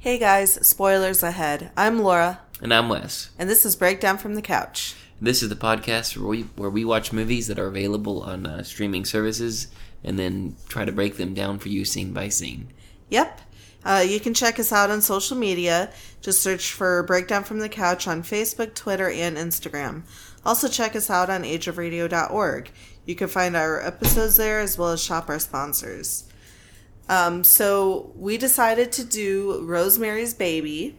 Hey guys, spoilers ahead. I'm Laura, And I'm Wes. and this is Breakdown from the Couch. This is the podcast where we, where we watch movies that are available on uh, streaming services and then try to break them down for you scene by scene. Yep. Uh, you can check us out on social media. Just search for Breakdown from the Couch on Facebook, Twitter, and Instagram. Also, check us out on ageofradio.org. You can find our episodes there as well as shop our sponsors. Um, so, we decided to do Rosemary's Baby,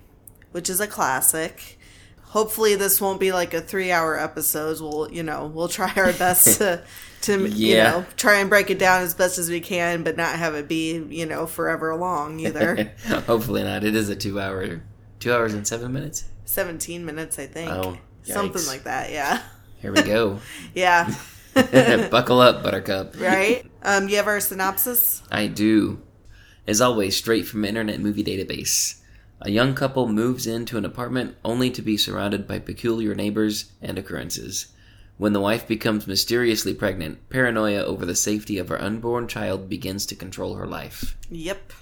which is a classic. Hopefully, this won't be like a three hour episode. We'll, you know, we'll try our best to, to you know, try and break it down as best as we can, but not have it be, you know, forever long either. Hopefully not. It is a two hour, two hours and seven minutes. 17 minutes, I think. Oh, Something like that, yeah. Here we go. Yeah. Buckle up, Buttercup. right? Um, you have our synopsis? I do. As always, straight from Internet Movie Database. A young couple moves into an apartment only to be surrounded by peculiar neighbors and occurrences. When the wife becomes mysteriously pregnant, paranoia over the safety of her unborn child begins to control her life. Yep.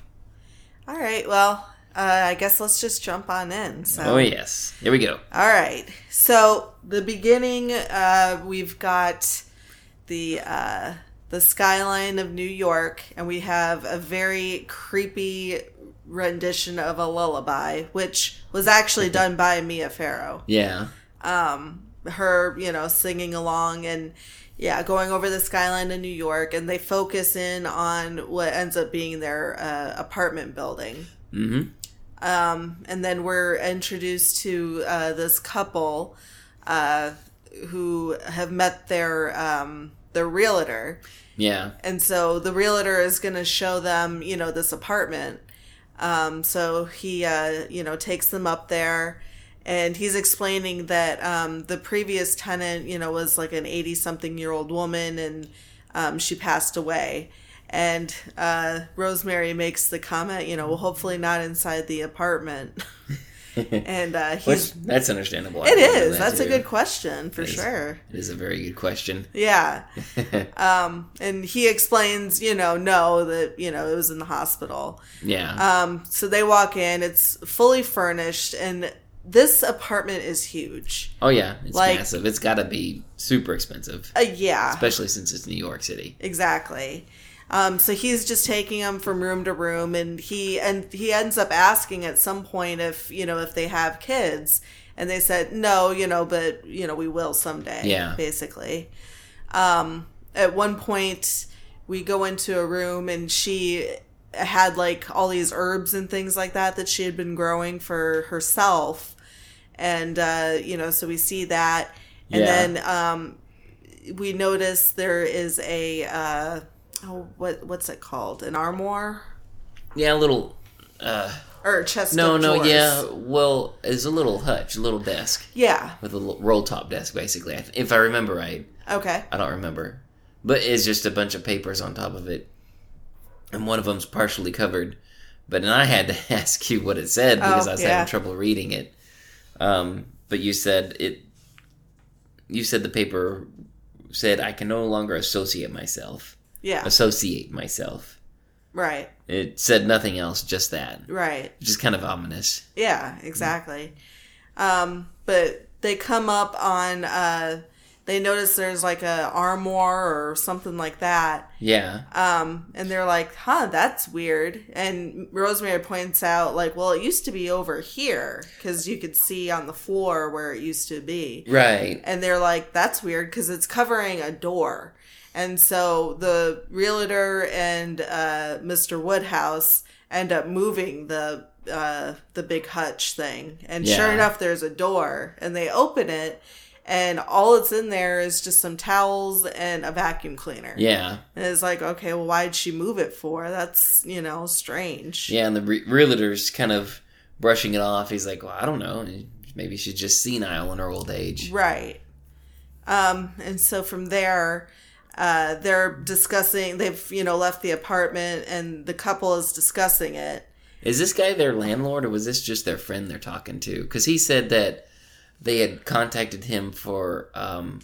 All right, well, uh, I guess let's just jump on in. So. Oh, yes. Here we go. All right. So the beginning, uh, we've got the uh, the skyline of New York, and we have a very creepy rendition of a lullaby, which was actually done by Mia Farrow. Yeah. Um, her, you know, singing along and yeah, going over the skyline of New York, and they focus in on what ends up being their uh, apartment building. Mm-hmm. Um, and then we're introduced to uh, this couple uh, who have met their um, their realtor, Yeah. and so the realtor is going to show them, you know, this apartment. Um, so he, uh, you know, takes them up there, and he's explaining that um, the previous tenant, you know, was like an eighty-something-year-old woman, and um, she passed away. And uh, Rosemary makes the comment, you know, well, hopefully not inside the apartment. and uh, Which, that's understandable. I it that, That's a good question for It is. sure. It is a very good question. Yeah. Um, and he explains, you know, no, that, you know, it was in the hospital. yeah. Um, so they walk in, it's fully furnished, and this apartment is huge. oh, yeah. It's like- massive. It's got to be super expensive, Uh, yeah, especially since it's New York City. exactly. Um, so he's just taking them from room to room, and he and he ends up asking at some point if you know if they have kids, and they said no, you know, but you know we will someday. Yeah. basically. Um, at one point, we go into a room, and she had like all these herbs and things like that that she had been growing for herself, and uh, you know, so we see that, and Yeah. then um, we notice there is a uh, oh, what what's it called? An armoire Yeah, a little. Uh, or a chest? no, no, drawers. yeah. Well, it's a little hutch, a little desk yeah. with a roll top desk, basically. If I remember right, Okay, I don't remember, but it's just a bunch of papers on top of it, and one of them's partially covered. But then I had to ask you what it said because Oh, I was yeah. having trouble reading it. Um, but you said it. You said the paper said I can no longer associate myself. Yeah, Associate myself. right, It said nothing else, just that, right. which is kind of ominous. Yeah, exactly. Um, but they come up on uh they notice there's like a armoire or something like that. Yeah, Um, and they're like, huh, that's weird. And Rosemary points out, like, well, it used to be over here because you could see on the floor where it used to be. right. And they're like, that's weird because it's covering a door. And so the realtor and uh, Mr. Woodhouse end up moving the uh, the big hutch thing. And sure enough, there's a door, and they open it, and all that's in there is just some towels and a vacuum cleaner. Yeah, And it's like, okay, well, why'd she move it for? That's you know strange. yeah, and the re- realtor's kind of brushing it off. He's like, "Well, I don't know. Maybe she's just senile in her old age." Right. Um, and so from there, uh, they're discussing, they've, you know, left the apartment and the couple is discussing it. Is this guy their landlord, or was this just their friend they're talking to? Because he said that they had contacted him for um,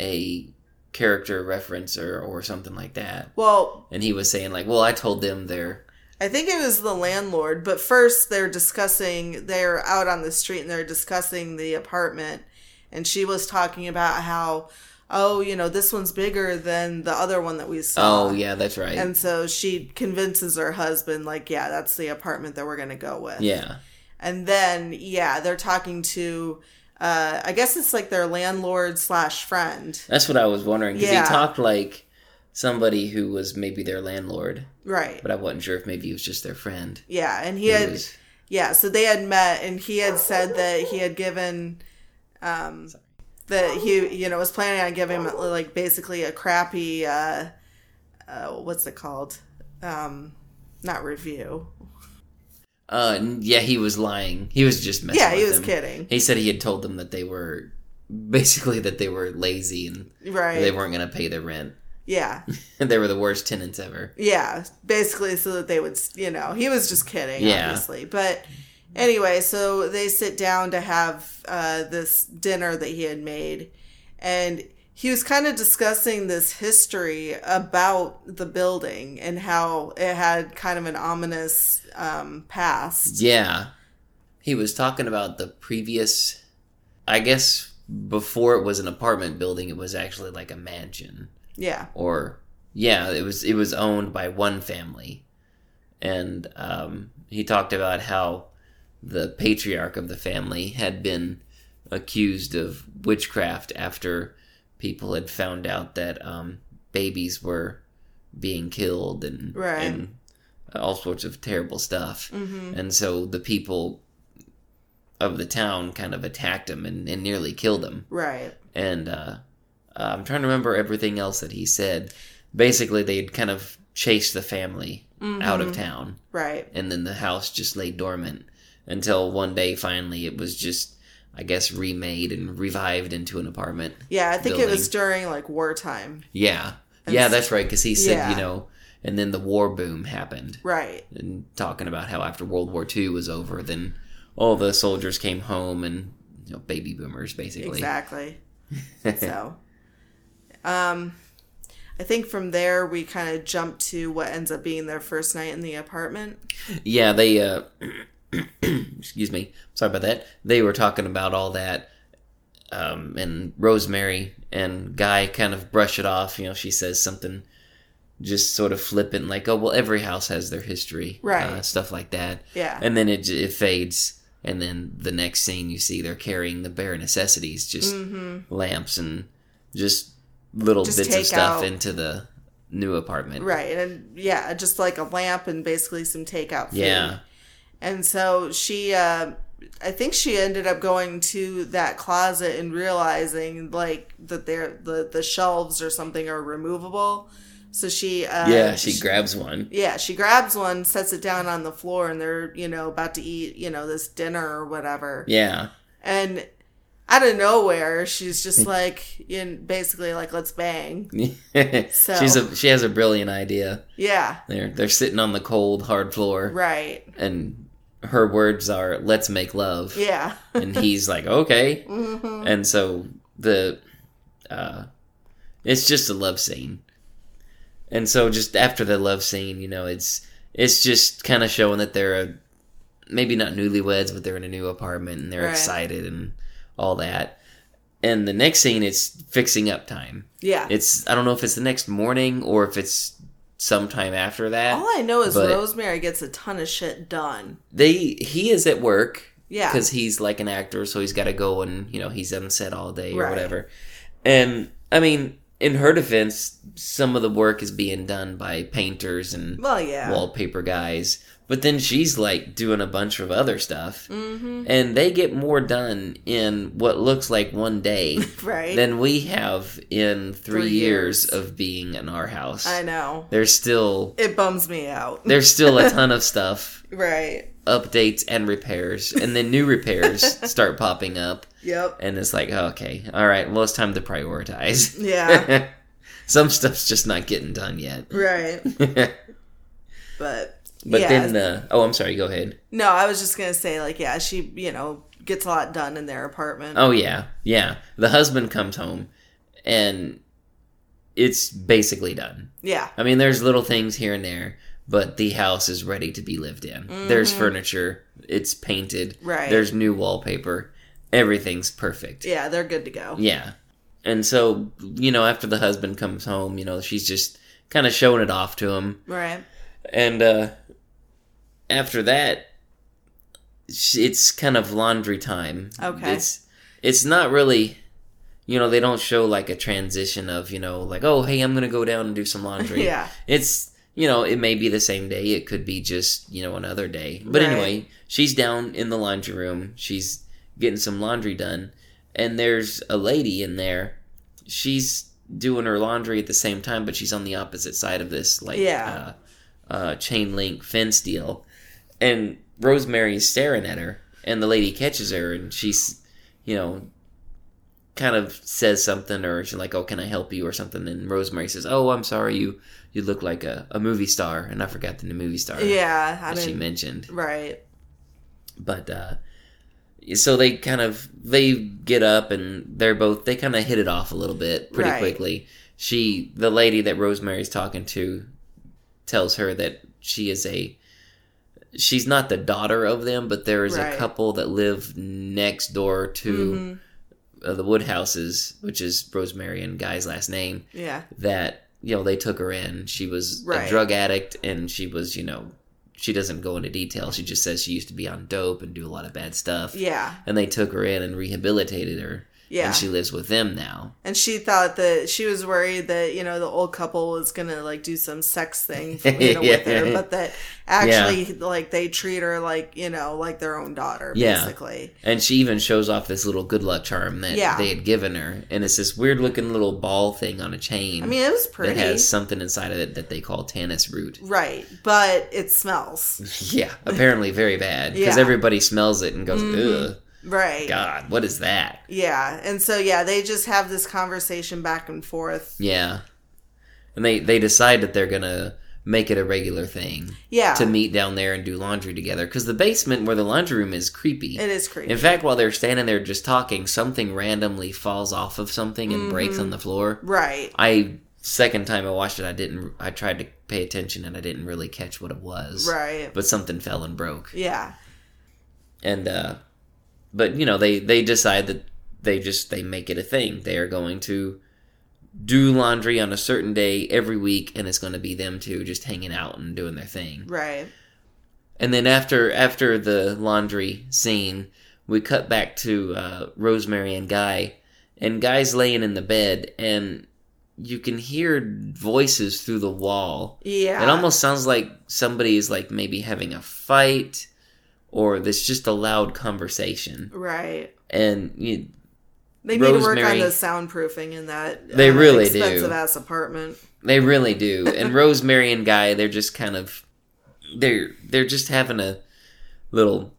a character reference or, or something like that, Well, and he was saying like, "Well, I told them their I think it was the landlord, but first they're discussing, they're out on the street and they're discussing the apartment. And she was talking about how, oh, you know, this one's bigger than the other one that we saw. Oh yeah, that's right. And so she convinces her husband, like, yeah, that's the apartment that we're going to go with. yeah. And then, yeah, they're talking to, uh, I guess it's like their landlord slash friend. That's what I was wondering because Yeah. he talked like somebody who was maybe their landlord, Right. but I wasn't sure if maybe he was just their friend. Yeah. And he had, was- yeah, so they had met and he had said that he had given, um, that he, you know, was planning on giving him like basically a crappy, uh, uh, what's it called? Um, not review. uh, yeah, he was lying. He was just messing. Yeah, he was them. kidding. He said he had told them that they were basically that they were lazy and Right. they weren't going to pay their rent. yeah. they were the worst tenants ever. Yeah, basically, so that they would, you know, he was just kidding, Yeah. obviously. But anyway, so they sit down to have uh, this dinner that he had made, and he was kind of discussing this history about the building and how it had kind of an ominous um, past. Yeah. He was talking about the previous I guess before it was an apartment building it was actually like a mansion Yeah, or yeah, it was it was owned by one family. And um he talked about how the patriarch of the family had been accused of witchcraft after people had found out that um babies were being killed and Right. and all sorts of terrible stuff. And so the people of the town kind of attacked him and, and nearly killed him. right. And uh, uh, I'm trying to remember everything else that he said. Basically, they'd kind of chased the family out of town, Right. and then the house just lay dormant until one day finally it was just, I guess, remade and revived into an apartment. Yeah, I think it was during like wartime. Yeah. Yeah, that's right, because he said, Yeah. you know, and then the war boom happened. Right. and talking about how after World War II was over, then all the soldiers came home and you know, baby boomers basically. Exactly. so, um, I think from there we kind of jump to what ends up being their first night in the apartment. Yeah, they. uh Excuse me. Sorry about that. They were talking about all that, um, and Rosemary and Guy kind of brush it off. You know, she says something just sort of flippant, like, "Oh, well, every house has their history," Right. Uh, stuff like that. Yeah. and then it it fades, and then the next scene you see they're carrying the bare necessities, just lamps and just little Mm-hmm. Just bits of stuff out- into the new apartment. Right, and yeah, just like a lamp and basically some takeout food. Yeah. And so she, uh, I think she ended up going to that closet and realizing like that they're the the shelves or something are removable. So she, uh, Yeah, she grabs one. yeah, she grabs one, sets it down on the floor, and they're you know about to eat you know this dinner or whatever. Yeah. And out of nowhere, she's just like, in basically like, let's bang. So- She's a she has a brilliant idea. Yeah, They're they're sitting on the cold hard floor, right. and her words are "Let's make love," Yeah, and he's like, "Okay," Mm-hmm. and so the uh, it's just a love scene, and so just after the love scene, you know, it's it's just kind of showing that they're a maybe not newlyweds, but they're in a new apartment and they're Right. excited and all that. And the next scene, it's fixing up time. yeah. It's I don't know if it's the next morning or if it's sometime after that. All I know is but- Rosemary gets a ton of shit done. They he is at work Yeah, because he's like an actor, so he's got to go and you know he's on set all day or Right. whatever. And I mean, in her defense, some of the work is being done by painters and well, yeah, wallpaper guys. But then she's like doing a bunch of other stuff, mm-hmm. and they get more done in what looks like one day right. than we have in three, Three years. years. of being in our house. I know There's still it bums me out. there's still a ton of stuff, right. updates and repairs, and then new repairs start popping up, Yep. and it's like, okay, all right, well, it's time to prioritize. Yeah. Some stuff's just not getting done yet. right. but But yeah. then, uh, oh, I'm sorry. Go ahead. no, I was just gonna say like yeah, she you know gets a lot done in their apartment. Oh yeah, yeah. The husband comes home, and it's basically done. Yeah. I mean, there's little things here and there, but the house is ready to be lived in. There's furniture, it's painted, Mm-hmm. Right. there's new wallpaper, everything's perfect. Yeah, they're good to go. Yeah. And so, you know, after the husband comes home, you know, she's just kind of showing it off to him. Right. And uh after that it's kind of laundry time. Okay. It's it's not really you know, they don't show like a transition of, you know, like, oh, hey, I'm going to go down and do some laundry. Yeah. It's, you know, it may be the same day. It could be just, you know, another day. But Right. anyway, she's down in the laundry room. She's getting some laundry done. And there's a lady in there. She's doing her laundry at the same time, but she's on the opposite side of this, like, Yeah. uh, uh, chain link fence deal. And Rosemary's staring at her. And the lady catches her and she's, you know, kind of says something or she's like, "Oh, can I help you?" or something. And Rosemary says, "Oh, I'm sorry, you you look like a, a movie star." And I forgot the movie star Yeah, I that she mentioned. right. But uh, so they kind of they get up and they're both they kind of hit it off a little bit pretty Right. quickly. She, the lady that Rosemary's talking to, tells her that she is a she's not the daughter of them, but there is Right. a couple that live next door to Mhm. uh, the Woodhouses, which is Rosemary and Guy's last name, Yeah. that you know they took her in. She was Right. a drug addict, and she was you know she doesn't go into detail. She just says she used to be on dope and do a lot of bad stuff. Yeah. And they took her in and rehabilitated her, Yeah. and she lives with them now. And she thought that she was worried that you know the old couple was gonna like do some sex thing you know, with her, but that actually like they treat her like you know like their own daughter Yeah. basically. And she even shows off this little good luck charm that Yeah. they had given her, and it's this weird looking little ball thing on a chain I mean, it was pretty, that has something inside of it that they call tannis root. right? But it smells Yeah, apparently very bad because Yeah. Mm-hmm. everybody smells it and goes, "Ugh, right. God, what is that?" Yeah, and so yeah, they just have this conversation back and forth. Yeah, and they they decide that they're gonna make it a regular thing Yeah, to meet down there and do laundry together because the basement where the laundry room is creepy. it is creepy. In fact, while they're standing there just talking, something randomly falls off of something and breaks Mm-hmm. on the floor. right? I second time I watched it, I didn't. I tried to pay attention and I didn't really catch what it was. Right. But something fell and broke. Yeah. and uh but you know they they decide that they just they make it a thing they are going to do laundry on a certain day every week and it's going to be them two just hanging out and doing their thing Right. and then after after the laundry scene we cut back to uh, rosemary and guy and guy's laying in the bed and you can hear voices through the wall Yeah. it almost sounds like somebody is like maybe having a fight or there's just a loud conversation right. and you, They need to work on the soundproofing in that. They uh, really do. expensive ass apartment. they really do and rosemary and guy they're just kind of they're they're just having a little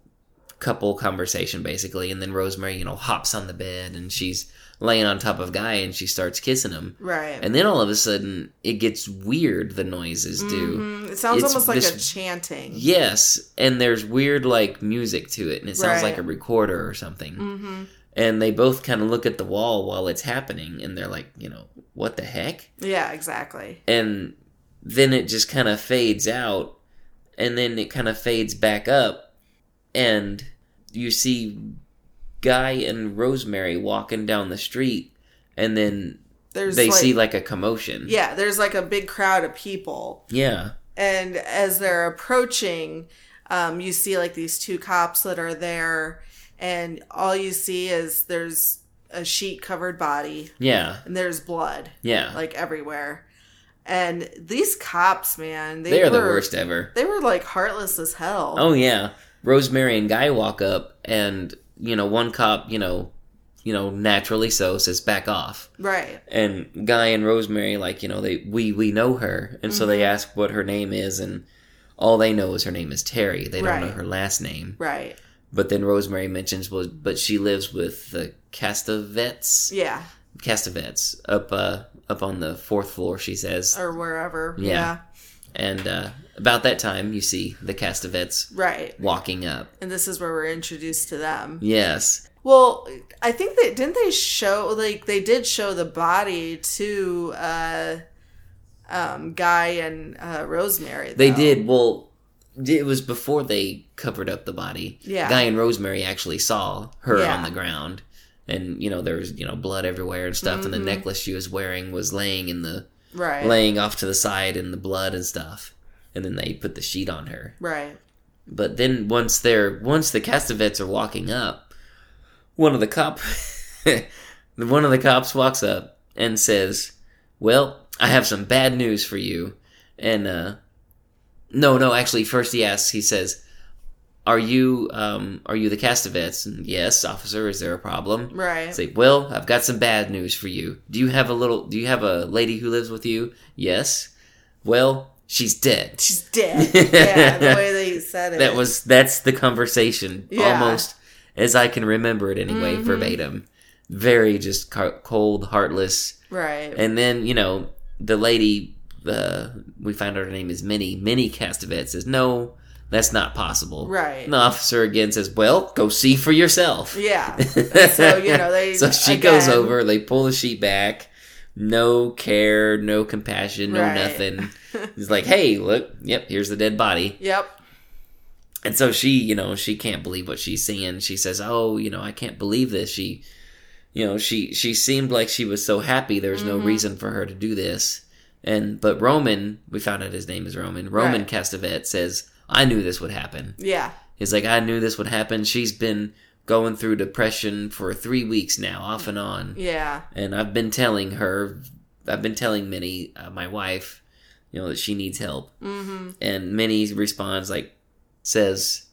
couple conversation basically and then rosemary you know hops on the bed and she's laying on top of guy and she starts kissing him Right. and then all of a sudden it gets weird the noises do Mhm. It sounds It's almost like a chanting. Yes, and there's weird like music to it, and it sounds Right. like a recorder or something. hmm And they both kind of look at the wall while it's happening, and they're like, you know, what the heck? Yeah. Exactly. And then it just kind of fades out, and then it kind of fades back up, and you see Guy and Rosemary walking down the street, and then There's they like, see like a commotion. yeah. There's like a big crowd of people, Yeah. and as they're approaching, um, you see like these two cops that are there, and all you see is there's a sheet covered body Yeah. and there's blood Yeah. like everywhere. And these cops, man, they, they are the worst ever. They were like heartless as hell. Oh yeah, Rosemary and Guy walk up, and you know one cop, you know, you know naturally so says back off, Right. and Guy and Rosemary like you know they we we know her, and so Mm-hmm. they ask what her name is, and all they know is her name is Terry. They don't know her last name, Right. but then Rosemary mentions well, but she lives with the Castevets, Yeah. Castevets up uh up on the fourth floor. She says, Or wherever. Yeah. Yeah. And uh, about that time you see the Castevets Right. walking up. And this is where we're introduced to them. Yes. Well, I think that didn't they show like they did show the body to uh um, Guy and uh, Rosemary. They did. Well, it was before they covered up the body. Yeah. Guy and Rosemary actually saw her Yeah. on the ground. And, you know, there was, you know, blood everywhere and stuff. And the Mhm. necklace she was wearing was laying in the, Right. laying off to the side in the blood and stuff. And then they put the sheet on her. Right. But then once they're, once the Castevets are walking up, one of the cop, one of the cops walks up and says, well, I have some bad news for you. And, uh, no, no, actually, first he asks, he says, are you, um, are you the Castevets? And yes, officer, is there a problem? Right. Say, well, I've got some bad news for you. Do you have a little, do you have a lady who lives with you? Yes. Well, she's dead. She's dead. yeah, the way they said it. That was, that's the conversation. Yeah. Almost as I can remember it anyway, Mhm. verbatim. Very just cold, heartless. right. And then, you know, the lady, uh, we find out her name is Minnie. Minnie Castevet says, no, that's not possible. Right. And the officer again says, well, go see for yourself. Yeah. so you know they. so she goes over, they pull the sheet back. No care, no compassion, no Right. nothing. He's like, hey, look, yep, here's the dead body. Yep. And so she, you know, she can't believe what she's seeing. She says, "Oh, you know, I can't believe this." She, you know, she she seemed like she was so happy. There's no Mhm. reason for her to do this. And but Roman, we found out his name is Roman. Roman Right. Castevet says, "I knew this would happen." Yeah. He's like, "I knew this would happen." She's been going through depression for three weeks now, off and on. Yeah. And I've been telling her, I've been telling Minnie, uh, my wife, you know, that she needs help. Mm-hmm. And Minnie responds like, says,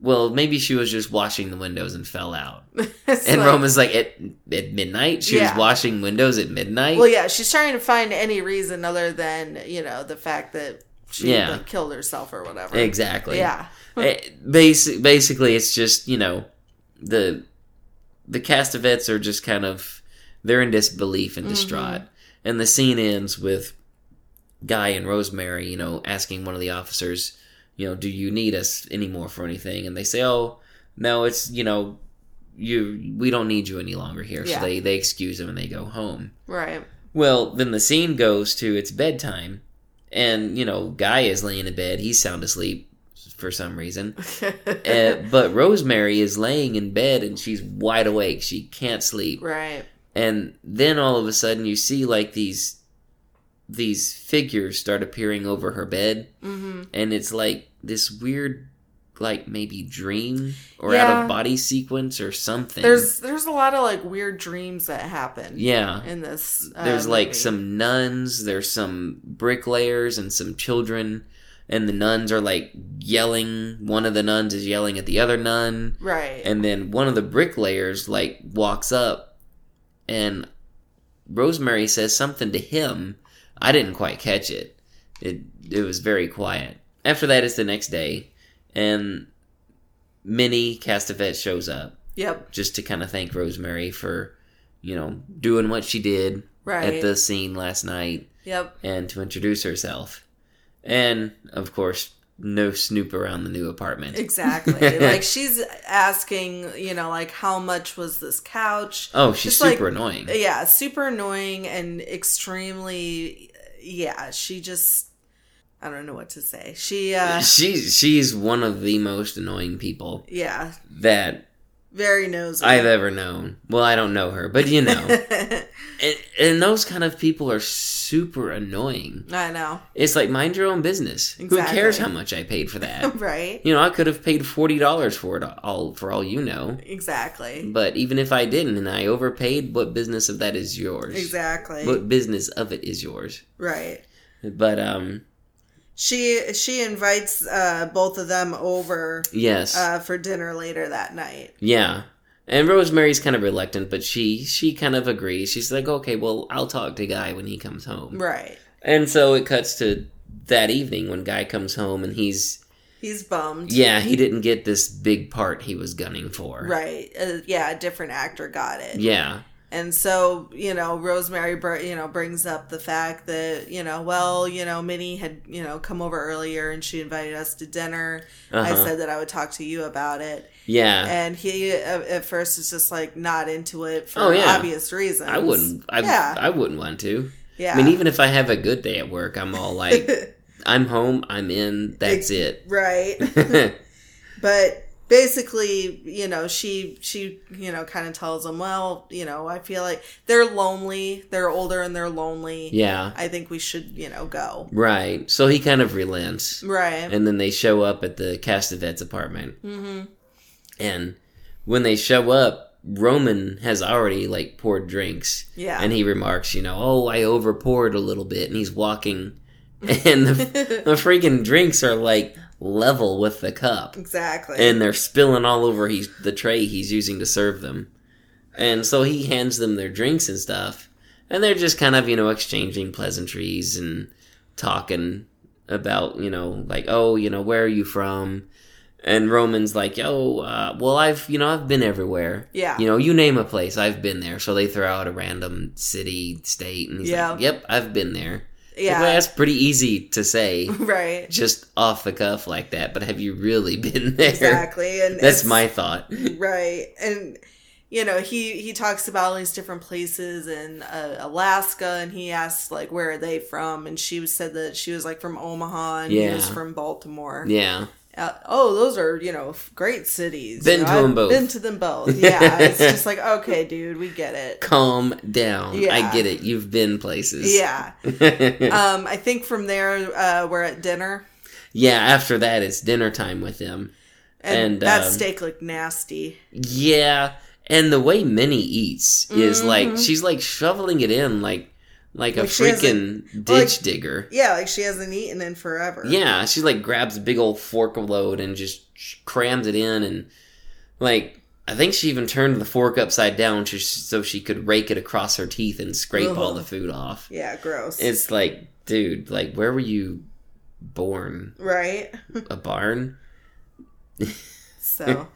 "Well, maybe she was just washing the windows and fell out." And Roman's like, "At at midnight, she Yeah. was washing windows at midnight." Well, yeah, she's trying to find any reason other than you know the fact that she Yeah. like, killed herself or whatever. exactly. Yeah. Eh, Basic, basically, it's just you know, the the Castevets are just kind of they're in disbelief and distraught, mm-hmm. and the scene ends with Guy and Rosemary, you know, asking one of the officers, you know, do you need us anymore for anything? And they say, oh, no, it's you know, you we don't need you any longer here. Yeah. So they they excuse him and they go home. Right. Well, then the scene goes to it's bedtime, and you know, Guy is laying in bed. He's sound asleep for some reason. Uh, but Rosemary is laying in bed and she's wide awake. She can't sleep. right. And then all of a sudden you see like these these figures start appearing over her bed Mm-hmm. and it's like this weird like maybe dream or Yeah. out of body sequence or something. There's there's a lot of like weird dreams that happen. yeah. In this. Uh, There's like some nuns, there's some bricklayers and some children and the nuns are like yelling. One of the nuns is yelling at the other nun. Right. and then one of the bricklayers like walks up and rosemary says something to him i didn't quite catch it it it was very quiet after that it's the next day and minnie castevet shows up yep. just to kind of thank rosemary for you know doing what she did Right. at the scene last night Yep. and to introduce herself and of course no snoop around the new apartment Exactly. like she's asking, you know, like how much was this couch? oh she's Just, like, super annoying Yeah, super annoying and extremely yeah, she just I don't know what to say. She uh she's she's one of the most annoying people yeah, that very nosy. I've ever known. Well, I don't know her, but you know, and, and those kind of people are super annoying. I know. It's like mind your own business. Who cares how much I paid for that? right? you know, I could have paid forty dollars for it all for all you know. Exactly. But even if I didn't and I overpaid, what business of that is yours? Exactly. What business of it is yours? right. But um, She she invites uh both of them over yes, uh for dinner later that night. Yeah. And Rosemary's kind of reluctant, but she she kind of agrees. She's like, "Okay, well, I'll talk to Guy when he comes home." Right. And so it cuts to that evening when Guy comes home and he's He's bummed. yeah, he didn't get this big part he was gunning for. Right. Uh, yeah, a different actor got it. Yeah. And so, you know, Rosemary, br- you know, brings up the fact that, you know, well, you know, Minnie had, you know, come over earlier and she invited us to dinner. I Uh-huh. said that I would talk to you about it. Yeah. And he, at first, is just like not into it for Oh, yeah. obvious reasons. I wouldn't I Yeah. I wouldn't want to. Yeah. I mean, even if I have a good day at work, I'm all like, I'm home, I'm in, that's it. right. but basically, you know, she she you know kind of tells them, well, you know, I feel like they're lonely. They're older and they're lonely. yeah. I think we should, you know, go. Right. So he kind of relents. Right. And then they show up at the Castevet's apartment. mm-hmm. And when they show up, Roman has already like poured drinks. Yeah. And he remarks, you know, oh, I over poured a little bit. And he's walking. And the, the freaking drinks are like level with the cup. exactly. And they're spilling all over he's, the tray he's using to serve them. And so he hands them their drinks and stuff. And they're just kind of, you know, exchanging pleasantries and talking about, you know, like, oh, you know, where are you from? And Roman's like, yo, uh, well, I've, you know, I've been everywhere. Yeah. You know, you name a place, I've been there. So they throw out a random city, state, and he's Yeah. like, yep, I've been there. Like, yeah. well, that's pretty easy to say, right. just off the cuff like that. But have you really been there? Exactly. And That's my thought. right and you know he he talks about all these different places in uh, alaska and he asks like where are they from and she said that she was like from omaha and he was from baltimore Yeah. Uh, oh those are you know great cities Been You know, to I've both. been to them both yeah it's just like okay dude we get it Calm down. Yeah. I get it. You've been places. yeah um i think from there uh we're at dinner yeah, after that, it's dinner time with them. and, And, that um, steak looked nasty Yeah, and the way Minnie eats is like Mhm. she's like shoveling it in like like a Like she freaking ditch like- digger. yeah like she hasn't eaten in forever Yeah, she like grabs a big old fork load and just crams it in, and like I think she even turned the fork upside down just so she could rake it across her teeth and scrape all the food off. yeah gross It's like, dude, like where were you born? right A barn? so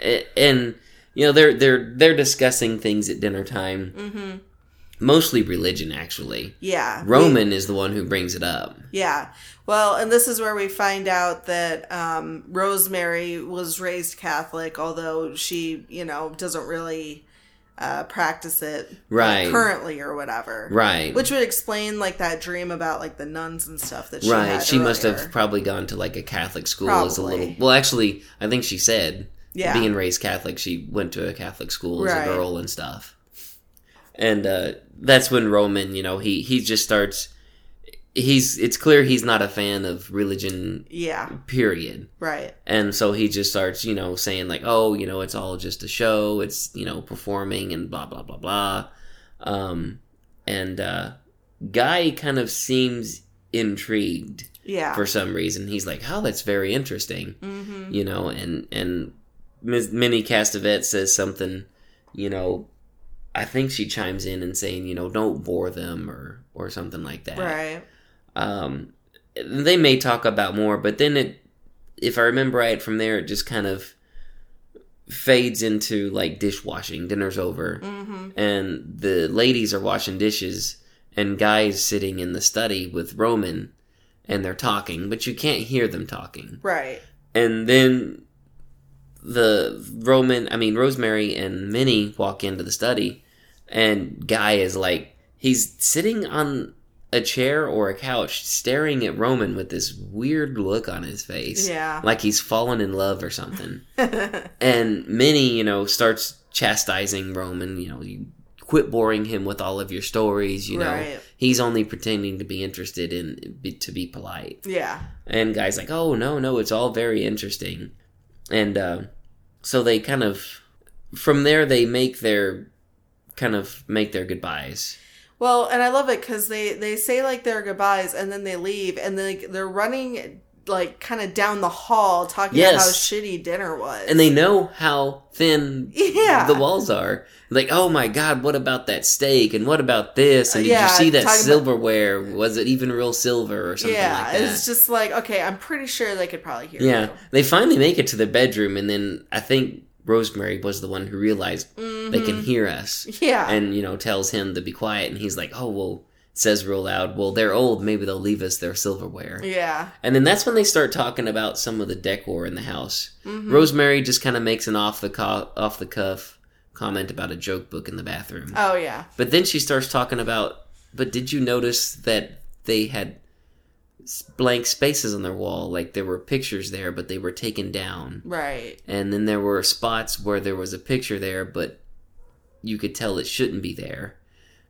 and you know they're they're they're discussing things at dinner time hmm mostly religion actually Yeah. we- roman is the one who brings it up yeah. Well, and this is where we find out that um, Rosemary was raised Catholic, although she, you know, doesn't really uh, practice it Right. currently or whatever. right Which would explain like that dream about like the nuns and stuff that she right she must have probably gone to like a catholic school as a little well actually i think she said Yeah. being raised catholic she went to a catholic school as Right. a girl and stuff and uh that's when roman you know he he just starts he's it's clear he's not a fan of religion Yeah. period Right. And so he just starts, you know, saying like, "Oh, you know, it's all just a show. It's you know, performing and blah blah blah blah." Um, and uh, Guy kind of seems intrigued Yeah. for some reason. He's like, "Oh, that's very interesting," mm-hmm. you know. And and Ms. Minnie Castevet says something, you know. I think she chimes in and saying, you know, don't bore them or or something like that Right. um, they may talk about more, but then it, if I remember right, from there it just kind of fades into like dishwashing. Dinner's over, Mm-hmm. and the ladies are washing dishes, and guys sitting in the study with Roman, and they're talking, but you can't hear them talking. Right. And then the Roman, I mean Rosemary and Minnie walk into the study, and Guy is like he's sitting on a chair or a couch, staring at Roman with this weird look on his face, Yeah. like he's fallen in love or something. and Minnie, you know, starts chastising Roman. You know, you quit boring him with all of your stories. You know, Right. he's only pretending to be interested in to be polite. yeah. And guy's like, oh no, no, it's all very interesting. And uh, so they kind of, from there, they make their kind of make their goodbyes. Well, and I love it because they they say like their goodbyes and then they leave and then they're running like kind of down the hall talking about how shitty dinner was. And they know how thin Yeah. the walls are. Like, oh my god, what about that steak? And what about this? And did Yeah, you see that talking about- silverware? Was it even real silver or something yeah, like that? it's just like okay, I'm pretty sure they could probably hear yeah, you. they finally make it to the bedroom, and then I think Rosemary was the one who realized they can Mhm. hear us. Yeah, and you know tells him to be quiet and he's like oh well says real loud well they're old maybe they'll leave us their silverware yeah. and then that's when they start talking about some of the decor in the house Mhm. rosemary just kind of makes an off the co- off the cuff comment about a joke book in the bathroom Oh yeah, but then she starts talking about but did you notice that they had blank spaces on their wall? Like there were pictures there, but they were taken down. Right. And then there were spots where there was a picture there, but you could tell it shouldn't be there.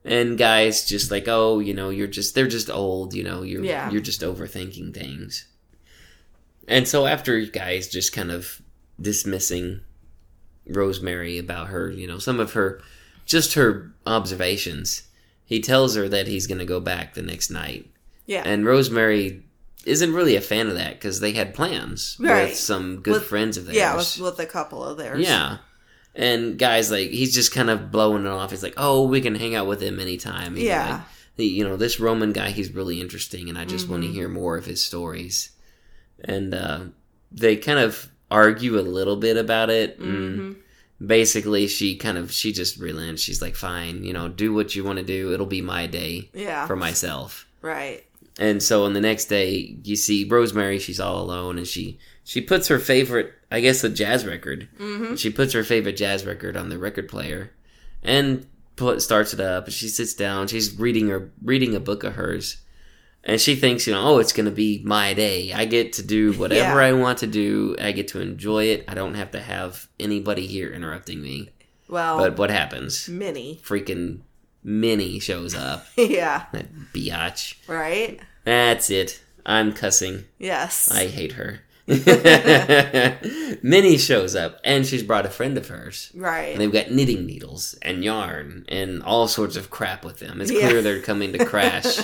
And guys just like, oh, you know, you're just they're just old, you know, you're Yeah. you're just overthinking things. And so after guys just kind of dismissing Rosemary about her, you know, some of her just her observations, he tells her that he's going to go back the next night. Yeah. And Rosemary isn't really a fan of that because they had plans Right. with some good With- friends of theirs. yeah, with, with a couple of theirs. Yeah. And guys like he's just kind of blowing it off. He's like, "Oh, we can hang out with him anytime." He's Yeah. like, "The- you know, this Roman guy, he's really interesting, and I just want to Mm-hmm. hear more of his stories. And uh, they kind of argue a little bit about it. Mhm. basically, she kind of she just relents. She's like, "Fine, you know, do what you want to do. It'll be my day Yeah. for myself." right. And so on the next day, you see Rosemary. She's all alone, and she she puts her favorite, I guess, a jazz record. Mm-hmm. She puts her favorite jazz record on the record player, and put starts it up. And she sits down. She's reading her reading a book of hers, and she thinks, you know, oh, it's gonna be my day. I get to do whatever Yeah. I want to do. I get to enjoy it. I don't have to have anybody here interrupting me. Well, But what happens? Minnie. Freaking Minnie shows up. yeah. That biatch. Right. That's it. I'm cussing. Yes. I hate her. Minnie shows up, and she's brought a friend of hers. right. And they've got knitting needles and yarn and all sorts of crap with them. It's Yeah. clear they're coming to crash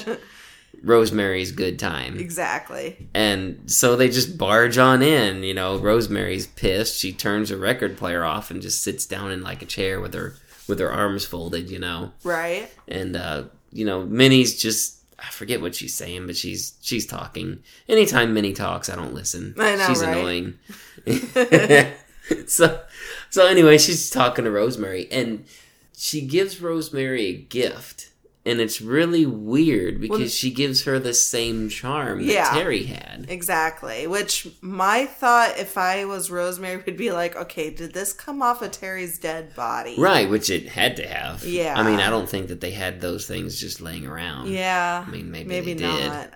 Rosemary's good time. exactly. And so they just barge on in. You know, Rosemary's pissed. She turns her record player off and just sits down in like a chair with her with her arms folded. You know, Right. and uh, you know, Minnie's just I forget what she's saying, but she's she's talking. Anytime Minnie talks, I don't listen. I know, she's right? annoying. so so anyway, she's talking to Rosemary and she gives Rosemary a gift. And it's really weird because Well- she gives her the same charm that Yeah. Terry had. Exactly. Which my thought, if I was Rosemary, would be like, okay, did this come off of Terry's dead body? Right, which it had to have. Yeah. I mean, I don't think that they had those things just laying around. Yeah. I mean, maybe, maybe they did. not.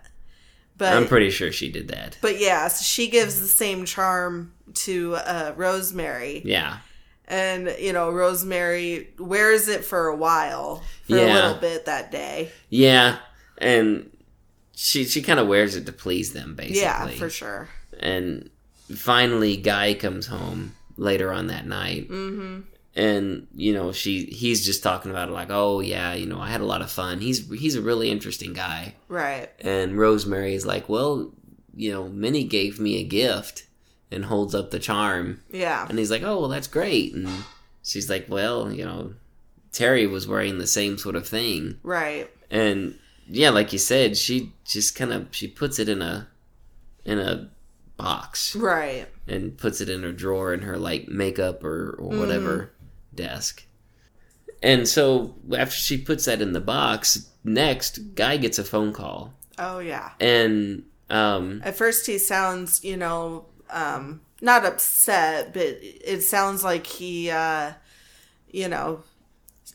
But I'm pretty sure she did that. But yeah, so she gives the same charm to uh, Rosemary, Yeah. And you know Rosemary wears it for a while, for a Yeah. little bit that day. Yeah, and she she kind of wears it to please them, basically. Yeah, for sure. And finally, Guy comes home later on that night, hmm and you know she he's just talking about it like, oh yeah, you know I had a lot of fun. He's he's a really interesting guy, Right. and Rosemary is like, well, you know, Minnie gave me a gift, and holds up the charm, Yeah. and he's like, oh well, that's great, and she's like, well, you know, Terry was wearing the same sort of thing. Right. and yeah like you said she just kind of she puts it in a in a box Right. and puts it in her drawer in her like makeup or, or whatever desk and so after she puts that in the box next guy gets a phone call Oh yeah. and um At first, he sounds, you know, um, not upset, but it sounds like he, uh, you know,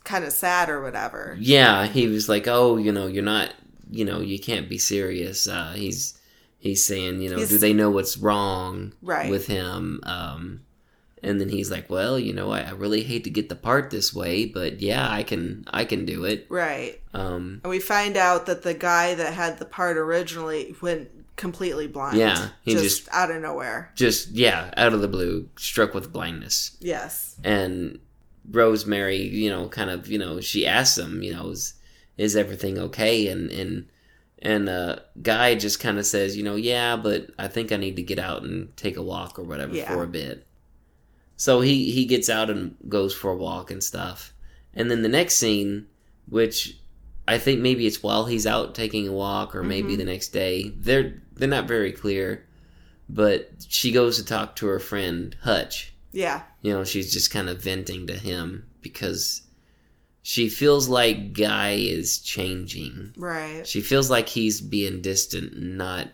kind of sad or whatever. yeah he was like oh you know you're not you know you can't be serious uh he's he's saying you know He's- do they know what's wrong Right. with him um and then he's like well you know I, I really hate to get the part this way but yeah i can i can do it Right. um And we find out that the guy that had the part originally went completely blind. Yeah, he just, just- out of nowhere. just yeah out of the blue struck with blindness Yes. and rosemary you know kind of you know she asks him you know is is everything okay and and and uh guy just kind of says you know yeah but i think i need to get out and take a walk or whatever Yeah. for a bit so he he gets out and goes for a walk and stuff and then the next scene which i think maybe it's while he's out taking a walk or maybe Mhm. the next day they're they're not very clear but she goes to talk to her friend hutch Yeah. you know she's just kind of venting to him because she feels like guy is changing Right. she feels like he's being distant not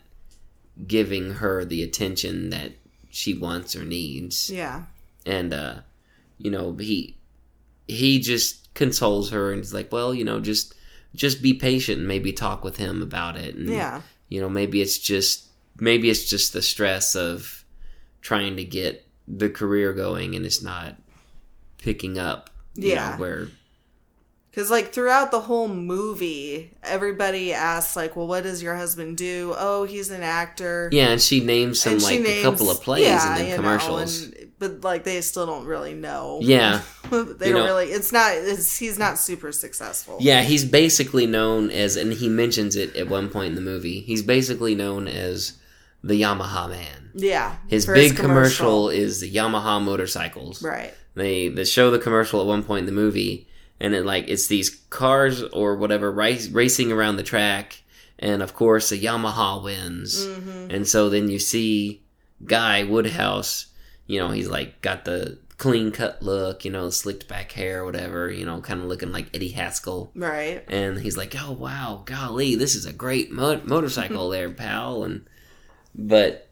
giving her the attention that she wants or needs Yeah. and uh you know he he just consoles her and is like well you know just just be patient and maybe talk with him about it. And, Yeah. You know maybe it's just maybe it's just the stress of trying to get the career going and it's not picking up. you know, Yeah. where Because, like, throughout the whole movie, everybody asks, like, well, what does your husband do? Oh, he's an actor. yeah, and she names And she like a couple of plays yeah, and then know, commercials. and- but, like, they still don't really know. Yeah. they You don't know- really, it's not, it's, he's not super successful. Yeah, he's basically known as, and he mentions it at one point in the movie. He's basically known as the Yamaha man. Yeah. His big commercial. is the Yamaha motorcycles. Right. They they show the commercial at one point in the movie, and it like it's these cars or whatever race, racing around the track, and of course the Yamaha wins. hmm And so then you see Guy Woodhouse, you know, he's like got the clean cut look, you know, slicked back hair, whatever, you know, kind of looking like Eddie Haskell. Right. And he's like, "Oh wow, golly, this is a great mo- motorcycle there, pal." And but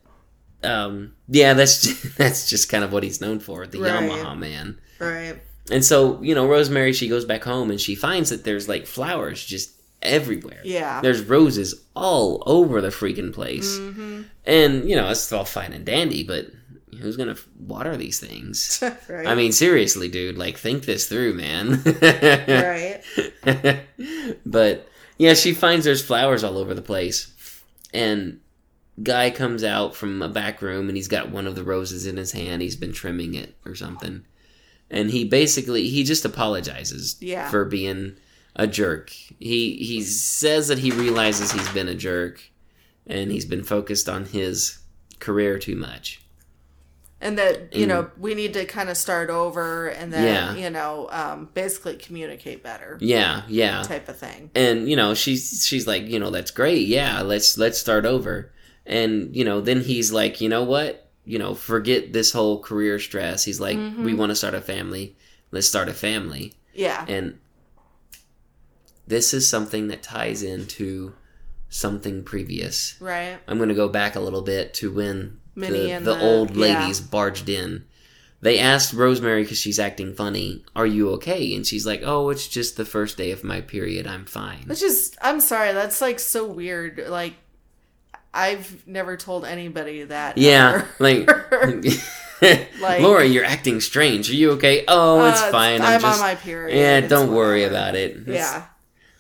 um, yeah, that's that's just kind of what he's known for, the Right. Yamaha man. Right. And so you know, Rosemary, she goes back home and she finds that there's like flowers just everywhere. Yeah. There's roses all over the freaking place. hmm And, you know, it's all fine and dandy, but who's going to water these things? right. I mean, seriously, dude, like, think this through, man. right. but, yeah, she finds there's flowers all over the place. And Guy comes out from a back room and he's got one of the roses in his hand. He's been trimming it or something. And he basically, he just apologizes Yeah. for being a jerk. He he says that he realizes he's been a jerk and he's been focused on his career too much. And that, you Mm. know, we need to kind of start over and then, Yeah. you know, um, basically communicate better Yeah, yeah. type of thing. And you know, she's she's like, you know, that's great. Yeah, let's let's start over. And you know, then he's like, you know what? You know, forget this whole career stress. He's like, Mhm. we want to start a family. Let's start a family. Yeah. And this is something that ties into something previous. Right. I'm going to go back a little bit to when Minnie the, and the the- old yeah. ladies barged in. They asked Rosemary because she's acting funny, "Are you okay?" And she's like, "Oh, it's just the first day of my period. I'm fine." Which is, I'm sorry, that's like so weird. Like, I've never told anybody that. Yeah, like, Like- Laura, you're acting strange. Are you okay? Oh, it's Uh, fine. I'm, I'm, just on my period. yeah. Don't worry about it. It's- Yeah.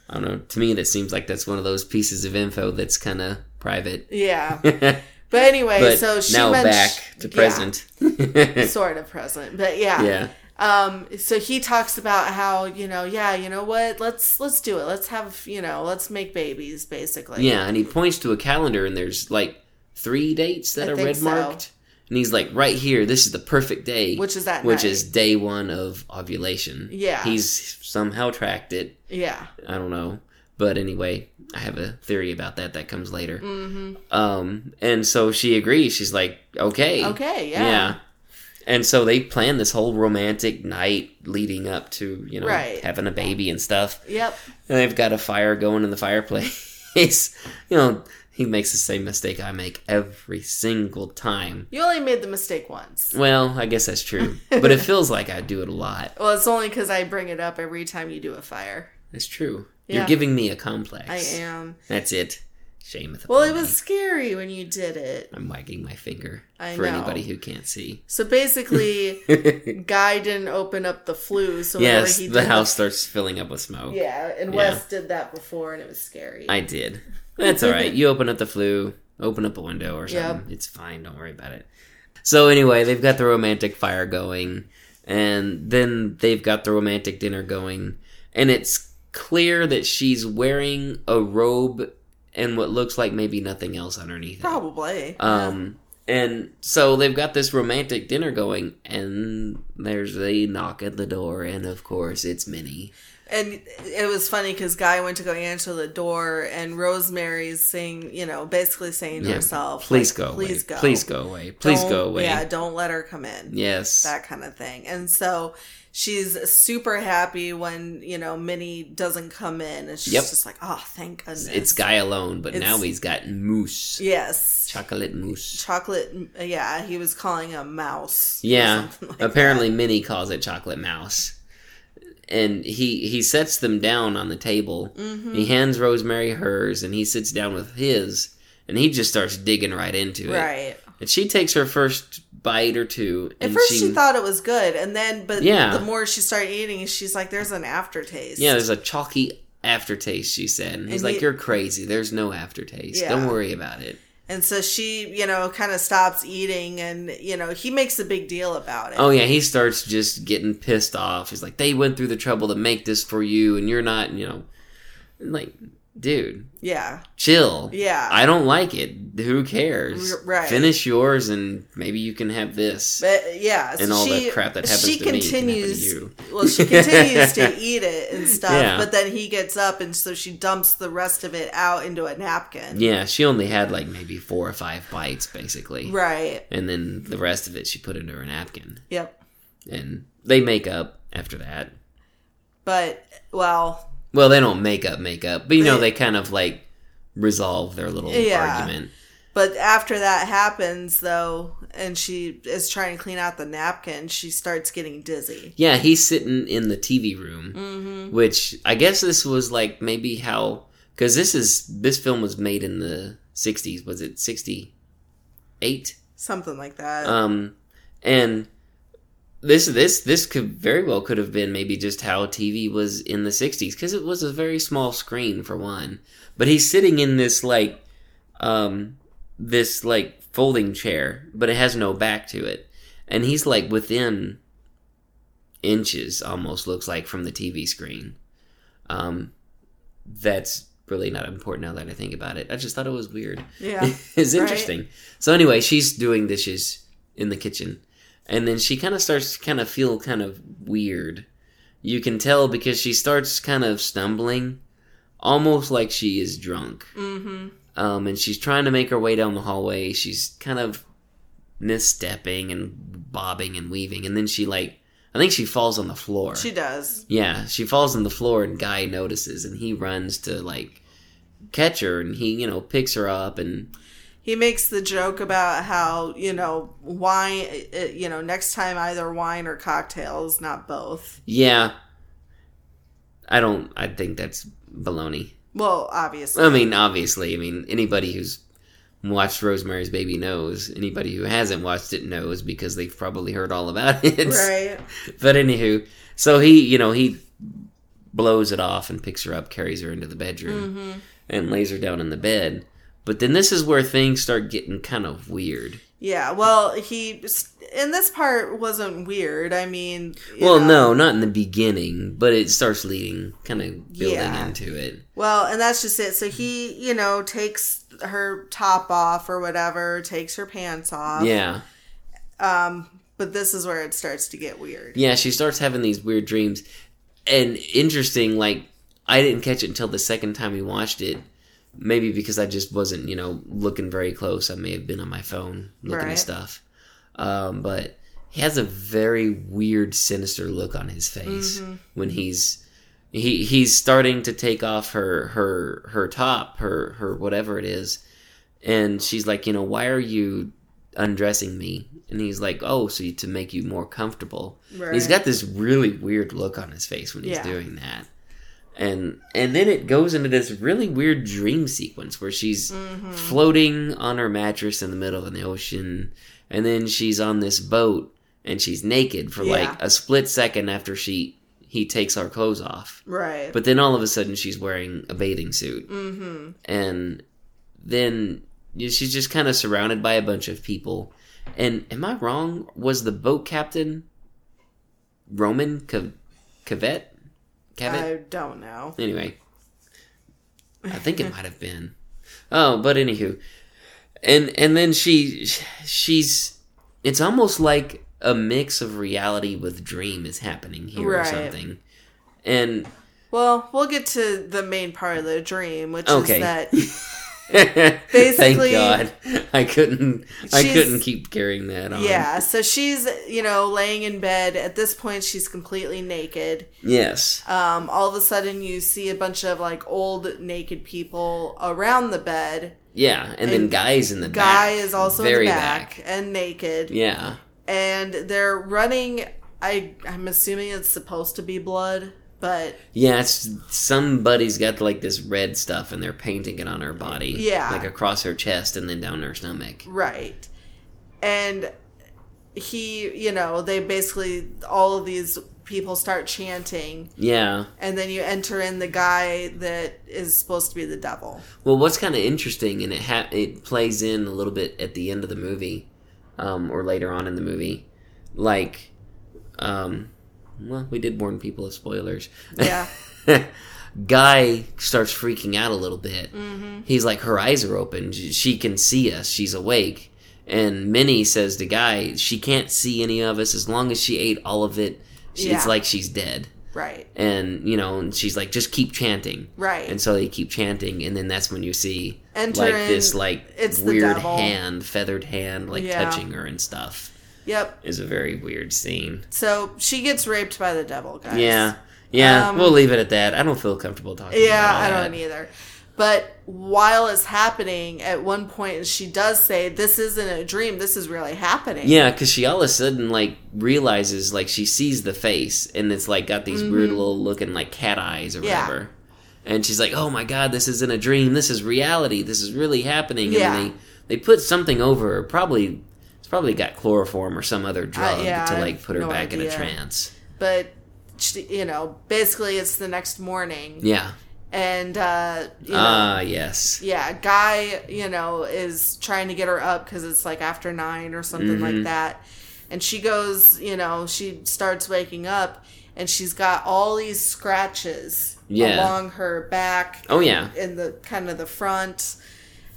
I don't know. To me, that seems like that's one of those pieces of info that's kind of private. Yeah. but But anyway, so she now mentioned, back to yeah, present. sort of present, but yeah. yeah. Um, so he talks about how you know, yeah, you know what? Let's let's do it. Let's have you know, let's make babies, basically. Yeah, and he points to a calendar, and there's like three dates that I are red so. marked. And he's like, right here, this is the perfect day, Which is that which night. is day one of ovulation. Yeah. He's somehow tracked it. yeah. I don't know. But anyway, I have a theory about that that comes later. Mm-hmm. Um, and so she agrees. She's like, okay. Okay. Yeah. yeah. And so they plan this whole romantic night leading up to, you know, Right. having a baby and stuff. Yep. And they've got a fire going in the fireplace. you know, he makes the same mistake I make every single time. You only made the mistake once. Well, I guess that's true. but it feels like I do it a lot. Well, it's only because I bring it up every time you do a fire. That's true. Yeah. You're giving me a complex. I am. That's it. Shameth. Well, it was me. scary when you did it. I'm wagging my finger I for know. anybody who can't see. So basically, Guy didn't open up the flue. So yes, he the did house starts filling up with smoke. yeah, and Yeah. Wes did that before, and it was scary. I did. That's all right. You open up the flue, open up a window or Yep. something. It's fine. Don't worry about it. So anyway, they've got the romantic fire going, and then they've got the romantic dinner going, and it's clear that she's wearing a robe and what looks like maybe nothing else underneath it. Probably. Um, and so they've got this romantic dinner going, and there's a knock at the door, and of course it's Minnie. And it was funny because Guy went to go answer the door, and Rosemary's saying, you know, basically saying to Yeah, herself, Please like, go please away. go, Please go away. Please Don't- go away. Yeah, don't let her come in. Yes. That kind of thing. And so she's super happy when you know Minnie doesn't come in, and she's Yep. just like, oh, thank goodness. It's Guy alone, but It's- now he's got mousse. yes, Chocolate mousse. chocolate. Yeah, he was calling a mouse. Yeah. like apparently Minnie calls it chocolate mouse. and he he sets them down on the table. Mm-hmm. He hands Rosemary hers, and he sits down with his, and he just starts digging right into it. Right. And she takes her first bite or two. At first, she, thought it was good, and then, but Yeah. the more she started eating, she's like, "There's an aftertaste." Yeah, there's a chalky aftertaste, she said. And he's And like, he- You're crazy. There's no aftertaste. Yeah. Don't worry about it. and so she, you know, kind of stops eating, and you know, he makes a big deal about it. Oh, yeah, he starts just getting pissed off. He's like, They went through the trouble to make this for you, and you're not, you know. Like, dude, Yeah, chill. yeah. I don't like it. Who cares? R- right. Finish yours, and maybe you can have this. But yeah, so And all she, that crap that happens she to me can to continues. you. Well, she continues to eat it and stuff, Yeah. but then he gets up, and so she dumps the rest of it out into a napkin. Yeah, she only had like maybe four or five bites, basically. Right. And then the rest of it she put into her napkin. Yep. And they make up after that. But well, Well, they don't make up, make up, but you know, They- they kind of like resolve their little Yeah. argument. But after that happens, though, and she is trying to clean out the napkin, she starts getting dizzy. Yeah, he's sitting in the TV room, Mm-hmm. which I guess this was like maybe how because this is this film was made in the '60s. Was it '68? Something like that. Um, and this this this could very well could have been maybe just how TV was in the '60s because it was a very small screen for one. But he's sitting in this like um this like folding chair, but it has no back to it, and he's like within inches almost looks like from the TV screen. Um, that's really not important now that I think about it. I just thought it was weird. yeah. it's Right. interesting. So anyway, she's doing dishes in the kitchen, and then she kind of starts to kind of feel kind of weird. You can tell because she starts kind of stumbling, almost like she is drunk. Mm-hmm. Um, and she's trying to make her way down the hallway. She's kind of misstepping and bobbing and weaving, and then she like, I think she falls on the floor. She does. Yeah, she falls on the floor and Guy notices and he runs to like catch her and he, you know, picks her up and He makes the joke about how, you know, wine, uh, you know, next time either wine or cocktails, not both. yeah. I don't I think that's baloney. Well, obviously. I mean, obviously, I mean anybody who's watched Rosemary's Baby knows. Anybody who hasn't watched it knows because they've probably heard all about it. right. But anywho, so he, you know, he blows it off and picks her up, carries her into the bedroom, Mm-hmm. and lays her down in the bed. But then this is where things start getting kind of weird. Yeah. Well, he, in this part wasn't weird. I mean, Well, know. no, not in the beginning, but it starts leading, kind of building Yeah. into it. Well, and that's just it. So he, you know, takes her top off or whatever, takes her pants off. Yeah. Um, but this is where it starts to get weird. Yeah, she starts having these weird dreams. And interesting, like, I didn't catch it until the second time we watched it. Maybe because I just wasn't, you know, looking very close. I may have been on my phone looking Right. at stuff. Um, but he has a very weird, sinister look on his face Mm-hmm. when he's he he's starting to take off her her her top, her her whatever it is, and she's like, you know, why are you undressing me? And he's like, oh, so you, to make you more comfortable. Right. He's got this really weird look on his face when he's Yeah. doing that. And and then it goes into this really weird dream sequence where she's Mm-hmm. floating on her mattress in the middle of the ocean and then she's on this boat and she's naked for Yeah. like a split second after she he takes our clothes off. Right. But then all of a sudden she's wearing a bathing suit mm-hmm. and then you know, she's just kind of surrounded by a bunch of people. And am I wrong? Was the boat captain Roman Cav- Cavet? I don't know. Anyway, I think it might have been. Oh, but anywho, and and then she she's it's almost like a mix of reality with dream is happening here or something. And Well, we'll get to the main part of the dream, which Okay. is that thank God I couldn't I couldn't keep carrying that on. yeah. So she's you know laying in bed. At this point, she's completely naked. Yes. Um, all of a sudden, you see a bunch of like old naked people around the bed. Yeah, and, then guys in the Guy back. is also very in the back, and naked, Yeah. and they're running. I I'm assuming it's supposed to be blood. But Yeah, it's somebody's got like this red stuff and they're painting it on her body. Yeah. Like across her chest and then down her stomach. right. And he, you know, they basically all of these people start chanting Yeah. and then you enter in the guy that is supposed to be the devil. Well, what's kind of interesting, and it ha- it plays in a little bit at the end of the movie, um, or later on in the movie, like, um, well, we did warn people of spoilers. Yeah. Guy starts freaking out a little bit. Mm-hmm. He's like, her eyes are open. She can see us. She's awake. And Minnie says to Guy, she can't see any of us as long as she ate all of it. She, It's like she's dead. Right. And you know, and she's like, just keep chanting. Right. And so they keep chanting, and then that's when you see Enter like in- this like it's weird hand, feathered hand, like Yeah. touching her and stuff. Yep. Is a very weird scene. So she gets raped by the devil, guys. Yeah, yeah. Um, we'll leave it at that. I don't feel comfortable talking. Yeah, I don't either. But while it's happening, at one point she does say, "This isn't a dream. This is really happening." Yeah, because she all of a sudden like realizes like she sees the face and it's like got these weird little looking like cat eyes or Mm-hmm. Yeah. whatever. And she's like, "Oh my god, this isn't a dream. This is reality. This is really happening." Yeah. And they they put something over her. Probably probably got chloroform or some other drug Uh, yeah, to like put her no back in a trance. But she, you know, basically, it's the next morning, Yeah. and uh, you know, Ah, yes. yeah, guy, you know, is trying to get her up because it's like after nine or something Mm-hmm. like that, and she goes, you know, she starts waking up. And she's got all these scratches Yeah. along her back, Oh yeah. in the kind of the front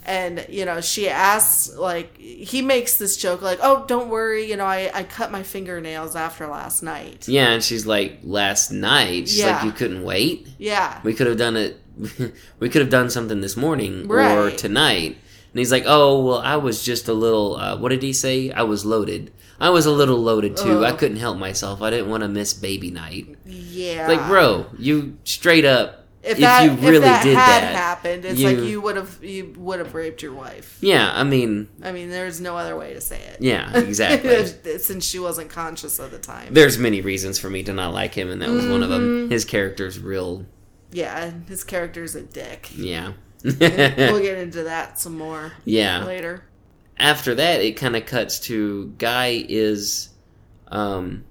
and you know she asks like he makes this joke like oh don't worry you know i, I cut my fingernails after last night Yeah, and she's like, last night. She's like, you couldn't wait. yeah We could have done it. we could have done something this morning or tonight. And he's like, "Oh, well, I was just a little. Uh, what did he say? I was loaded. I was a little loaded too. I couldn't help myself. I didn't want to miss baby night. yeah Like, bro, you straight up. If, If, that, you really if that did had that, happened it's you- like you would have you would have raped your wife yeah. I mean, i mean there's no other way to say it yeah, exactly. since she wasn't conscious at the time There's many reasons for me to not like him, and that was one of Mm-hmm. them. His character's real. yeah his character's a dick Yeah. we'll get into that some more yeah. later after that it kind of cuts to guy is um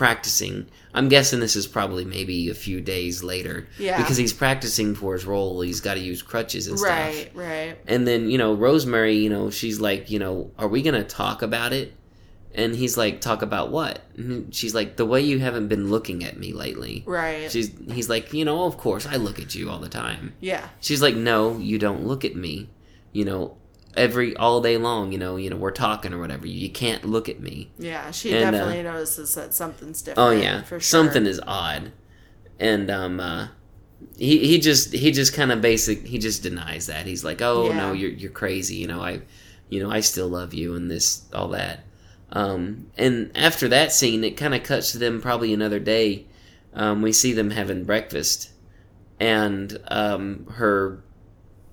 practicing. I'm guessing this is probably maybe a few days later. Yeah. because he's practicing for his role. He's got to use crutches and right stuff. Right right. and then you know rosemary you know she's like you know are we gonna talk about it? And he's like talk about what? And she's like the way you haven't been looking at me lately. Right. She's he's like you know of course i look at you all the time. Yeah. She's like, "No, you don't look at me. You know, every all day long. You know, you know, we're talking or whatever. You can't look at me. Yeah, she And, uh, definitely notices that something's different. Oh yeah, for sure. something is odd." And um, uh, he he just he just kind of basic. He just denies that. He's like, "Oh Yeah. no, you're you're crazy. You know, I, you know, I still love you and this all that." Um, and after that scene, it kind of cuts to them probably another day. Um, we see them having breakfast, and um, her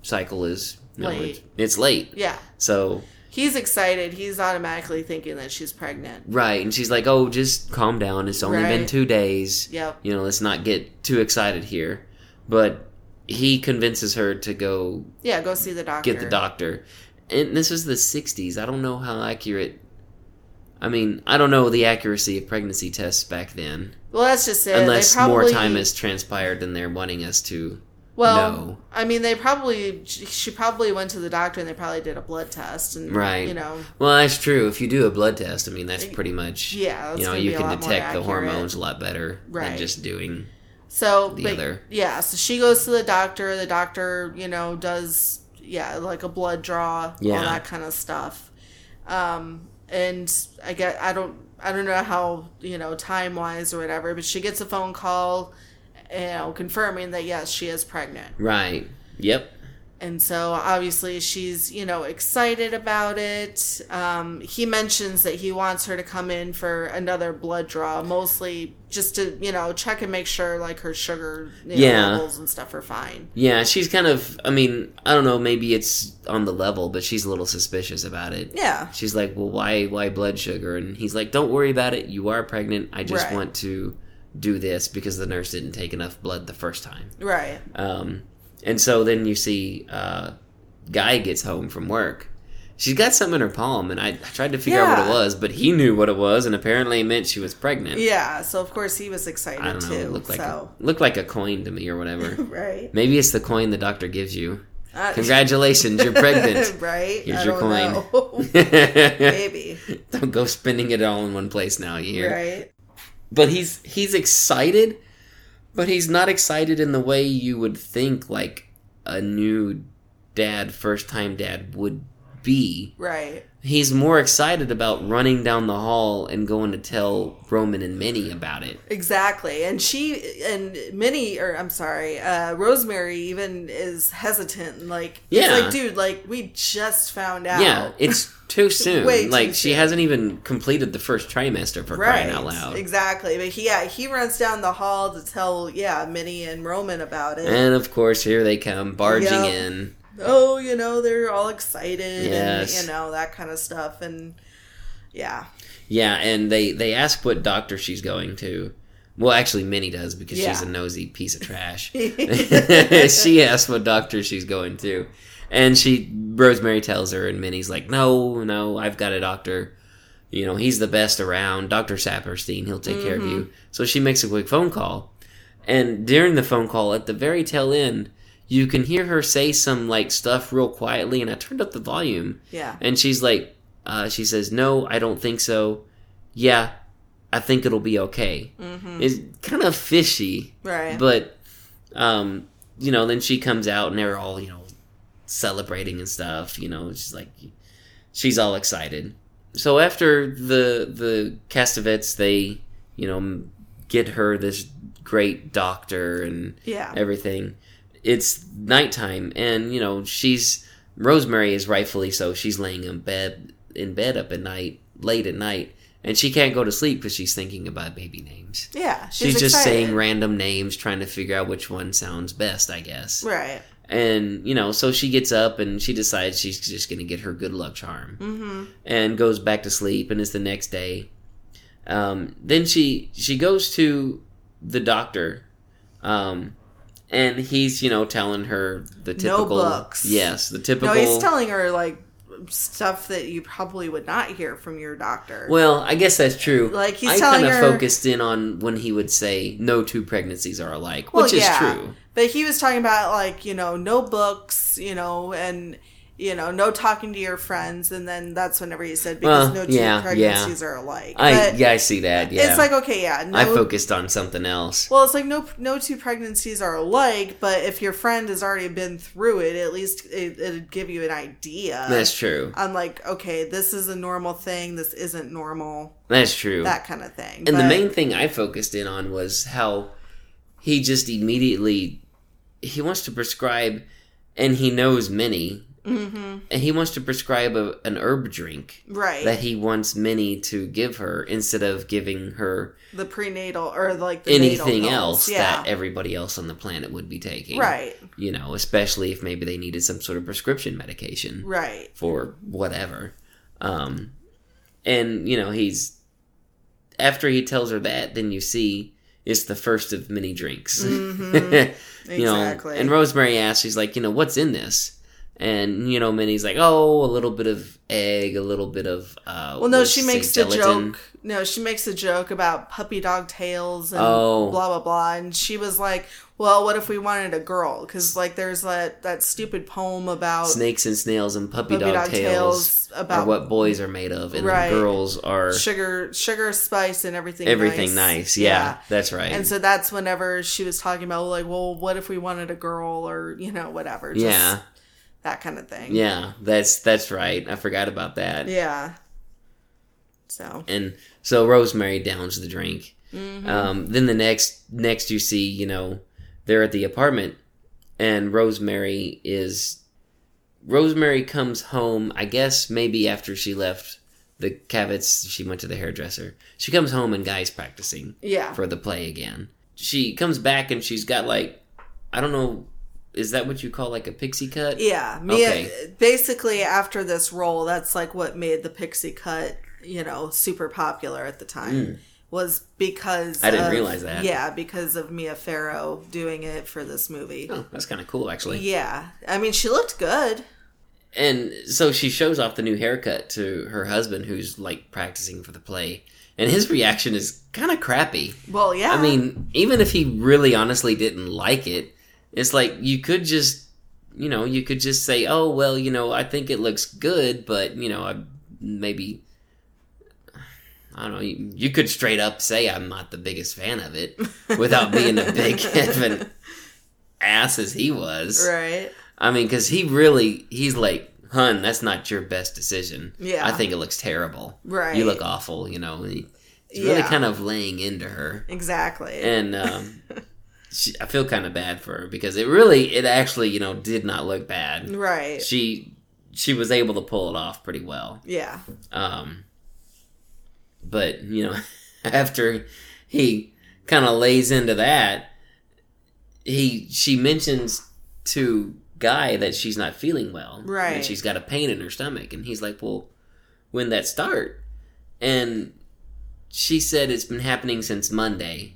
cycle is know, Late. it's, it's late. Yeah, So he's excited. He's automatically thinking that she's pregnant. right, and she's like, "Oh, just calm down. It's only been two days. Yep. You know, let's not get too excited here." But he convinces her to go Yeah, go see the doctor. get the doctor. And this was the '60s. I don't know how accurate. I mean, I don't know the accuracy of pregnancy tests back then, Well, that's just it. unless probably, more time has transpired than they're wanting us to. Well, know. I mean, they probably she she probably went to the doctor and they probably did a blood test and Right. You know, Well, that's true. If you do a blood test, I mean, that's pretty much. yeah, you know, you can detect the hormones a lot better Right. than just doing. So the but, other. yeah, so she goes to the doctor. The doctor, you know, does yeah like a blood draw, Yeah. all that kind of stuff. Um, and I get I don't I don't know how you know time wise or whatever, but she gets a phone call, you know, confirming that yes she is pregnant. Right. Yep. And so obviously she's, you know, excited about it. Um, he mentions that he wants her to come in for another blood draw, mostly just to, you know, check and make sure like her sugar you know, Yeah. levels and stuff are fine. Yeah, she's kind of. I mean, I don't know. Maybe it's on the level, but she's a little suspicious about it. Yeah. She's like, "Well, why, why blood sugar?" And he's like, "Don't worry about it. You are pregnant. I just Right. want to do this because the nurse didn't take enough blood the first time. Right. Um, and so then you see uh, Guy gets home from work. She's got something in her palm, and I, I tried to figure out what it was, but he knew what it was, and apparently it meant she was pregnant. Yeah. So of course he was excited I don't know. too. It looked like so a, looked like a coin to me or whatever. right. Maybe it's the coin the doctor gives you. Uh, Congratulations, you're pregnant. right. Here's I your coin. Maybe. Don't go spending it all in one place now. You hear? Right. But he's he's excited, but he's not excited in the way you would think like a new dad, first time dad would be. Right. He's more excited about running down the hall and going to tell Roman and Minnie about it. Exactly. And she and Minnie or I'm sorry, uh Rosemary even is hesitant and like Yeah. like dude, like we just found out. Yeah, it's too soon. Way too like she soon. hasn't even completed the first trimester for crying out loud. Exactly. But he yeah, he runs down the hall to tell yeah, Minnie and Roman about it. And of course, here they come barging Yep. in. Oh, you know, they're all excited Yes. and you know, that kind of stuff and yeah. Yeah, and they they ask what doctor she's going to. Well, actually, Minnie does because she's a nosy piece of trash. she asks what doctor she's going to, and she Rosemary tells her, and Minnie's like, "No, no, I've got a doctor. You know, he's the best around. Doctor Sapirstein. He'll take care of Mm-hmm. you." So she makes a quick phone call, and during the phone call, at the very tail end, you can hear her say some like stuff real quietly, and I turned up the volume. Yeah. And she's like, uh, she says, "No, I don't think so. Yeah, I think it'll be okay." Mm-hmm. It's kind of fishy, Right. but um, you know, then she comes out and they're all you know celebrating and stuff. You know, she's like, she's all excited. So after the the Castevets, they you know get her this great doctor and yeah. everything. It's nighttime, and you know she's Rosemary is rightfully so. She's laying in bed in bed up at night, late at night, and she can't go to sleep because she's thinking about baby names. yeah. She's, just excited. saying random names, trying to figure out which one sounds best, I guess. Right. And you know, so she gets up and she decides she's just going to get her good luck charm Mm-hmm. and goes back to sleep and it's the next day um, then she she goes to the doctor um, and he's you know telling her the typical No books. yes the typical No, he's telling her like stuff that you probably would not hear from your doctor. well i guess that's true Like, he's i kind of her- focused in on when he would say no two pregnancies are alike Well, which is yeah. true But he was talking about like you know no books, you know, and you know no talking to your friends, and then that's whenever you said because no two yeah, pregnancies are alike. i But yeah i see that yeah it's like okay, yeah, no. i focused on something else well, it's like no no two pregnancies are alike, but if your friend has already been through it, at least it, it'd give you an idea. that's true I'm like, okay, this is a normal thing. This isn't normal. that's true That kind of thing. And the main thing I focused in on was how he just immediately he wants to prescribe, and he knows Minnie, Mhm. and he wants to prescribe a, an herb drink right that he wants Minnie to give her instead of giving her the prenatal or like the anything else. Yeah. that everybody else on the planet would be taking. right. You know, especially if maybe they needed some sort of prescription medication Right. for whatever. Um, and you know, he's after he tells her that, then you see it's the first of many drinks. Mhm. you know, and Rosemary asks, she's like, you know, what's in this? And you know, Minnie's like, oh, a little bit of egg, a little bit of. Uh, Well, no, she makes the joke. No, she makes a joke about puppy dog tails and Oh. blah blah blah. And she was like, "Well, what if we wanted a girl? Because like, there's that that stupid poem about Snakes and snails and puppy, puppy dog, dog tails, tails about what boys are made of, and Right. girls are sugar, sugar, spice, and everything. everything nice. Yeah, that's right. And so that's whenever she was talking about like, well, what if we wanted a girl or you know whatever. Just yeah, that kind of thing. yeah, that's that's right. I forgot about that. Yeah. So. and so Rosemary downs the drink. mhm. Um, then the next next you see, you know, they're at the apartment, and Rosemary is Rosemary comes home. I guess maybe after she left the Cavets, she went to the hairdresser. She comes home and Guy's practicing yeah. for the play again. She comes back and she's got like I don't know. Is that what you call like a pixie cut? Yeah, Mia. Okay. Basically, after this role, that's like what made the pixie cut, you know, super popular at the time. Mm. was because I didn't of- realize that. Yeah, because of Mia Farrow doing it for this movie. Oh, that's kind of cool, actually. Yeah, I mean, she looked good. And so she shows off the new haircut to her husband, who's like practicing for the play, and his reaction is kind of crappy. Well, yeah. I mean, even if he really honestly didn't like it, it's like you could just, you know, you could just say, "Oh, well, you know, I think it looks good, but you know, I maybe." I don't know. You, you could straight up say I'm not the biggest fan of it without being a big heaven ass as he was. right. I mean, because he really, he's like, hun, that's not your best decision. Yeah. I think it looks terrible. Right. You look awful, you know. He, he's really Yeah. kind of laying into her. Exactly. And um, she, I feel kind of bad for her because it really, it actually, you know, did not look bad. right. She, she was able to pull it off pretty well. yeah. Um, but you know, after he kind of lays into that, he she mentions to Guy that she's not feeling well, Right. And she's got a pain in her stomach, and he's like, "Well, when that start?" And she said it's been happening since Monday,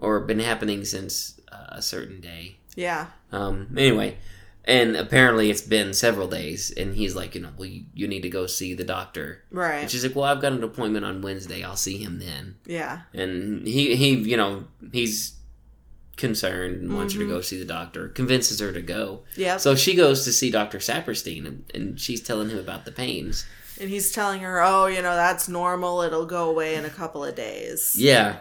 or been happening since uh, a certain day. Yeah. Um, anyway, and apparently it's been several days, and he's like, you know, well, you, you need to go see the doctor. And Right. she's like, well, I've got an appointment on Wednesday. I'll see him then. Yeah. And he, he, you know, he's concerned and wants her to go see the doctor. Convinces her to go. Yeah. So she goes to see Doctor Sapirstein, and, and she's telling him about the pains. and he's telling her, "Oh, you know, that's normal. It'll go away in a couple of days." Yeah,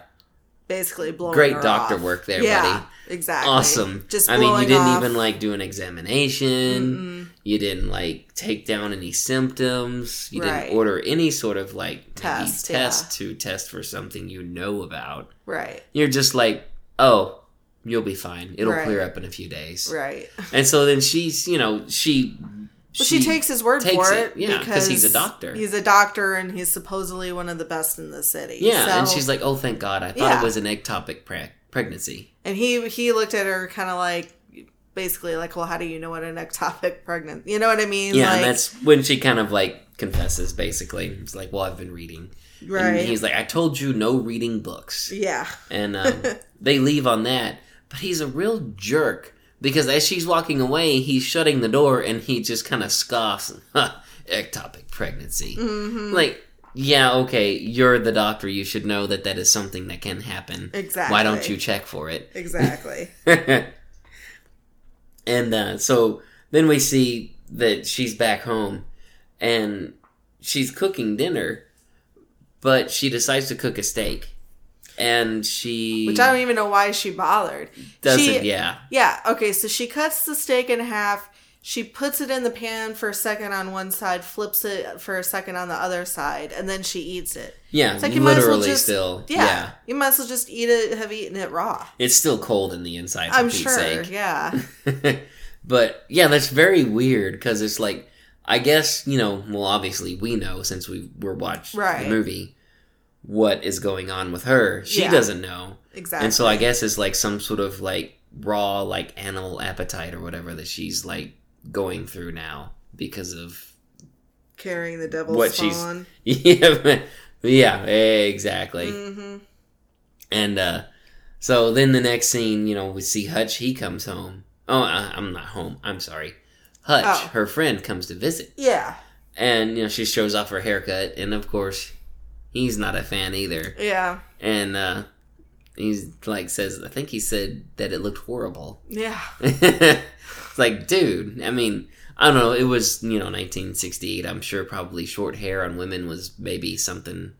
Basically, blowing great doctor off. work there, yeah, buddy. Exactly. Awesome. Just I mean, you didn't off- even like do an examination. Mm-hmm. You didn't like take down any symptoms. You Right. didn't order any sort of like Test, maybe yeah. to test for something you know about. right. You're just like, oh, you'll be fine. It'll Right. clear up in a few days. Right. And so then she's, you know, she. Well, she, takes his word takes for it, it, yeah, 'cause because he's a doctor. He's a doctor, and he's supposedly one of the best in the city. Yeah, and she's like, oh, thank God. I thought Yeah. it was an ectopic pre- pregnancy. and he he looked at her kind of like, basically like, well, how do you know what an ectopic pregnant? You know what I mean? Yeah, like, and that's when she kind of like confesses, basically. It's like, well, I've been reading. right. And he's like, I told you no reading books. yeah, And um, they leave on that. But he's a real jerk because as she's walking away, he's shutting the door and he just kind of scoffs. Ectopic pregnancy. Mm-hmm. Like, yeah, okay, you're the doctor. You should know that that is something that can happen. Exactly. Why don't you check for it? exactly. and uh, so then we see that she's back home and she's cooking dinner, but she decides to cook a steak. And she Which I don't even know why she bothered. doesn't, She, yeah. Yeah. Okay. So she cuts the steak in half. She puts it in the pan for a second on one side, flips it for a second on the other side, and then she eats it. Yeah, It's like you might as well literally just still. yeah, Yeah. You might as well just eat it. Have eaten it raw. It's still cold in the inside, for I'm sure. sake. Yeah. but yeah, that's very weird because it's like, I guess, you know, well, obviously we know since we were watched Right. the movie what is going on with her. She Yeah. doesn't know. Exactly. And so I guess it's like some sort of like raw, like animal appetite or whatever that she's like going through now because of carrying the devil's what she's spawn. yeah yeah exactly hmm and uh so then the next scene you know we see hutch he comes home oh I, i'm not home i'm sorry hutch Oh. her friend comes to visit Yeah. and you know she shows off her haircut and of course he's not a fan either Yeah. and uh he's like says i think he said that it looked horrible Yeah. it's like, dude, I mean, I don't know. It was, you know, 1968. I'm sure probably short hair on women was maybe something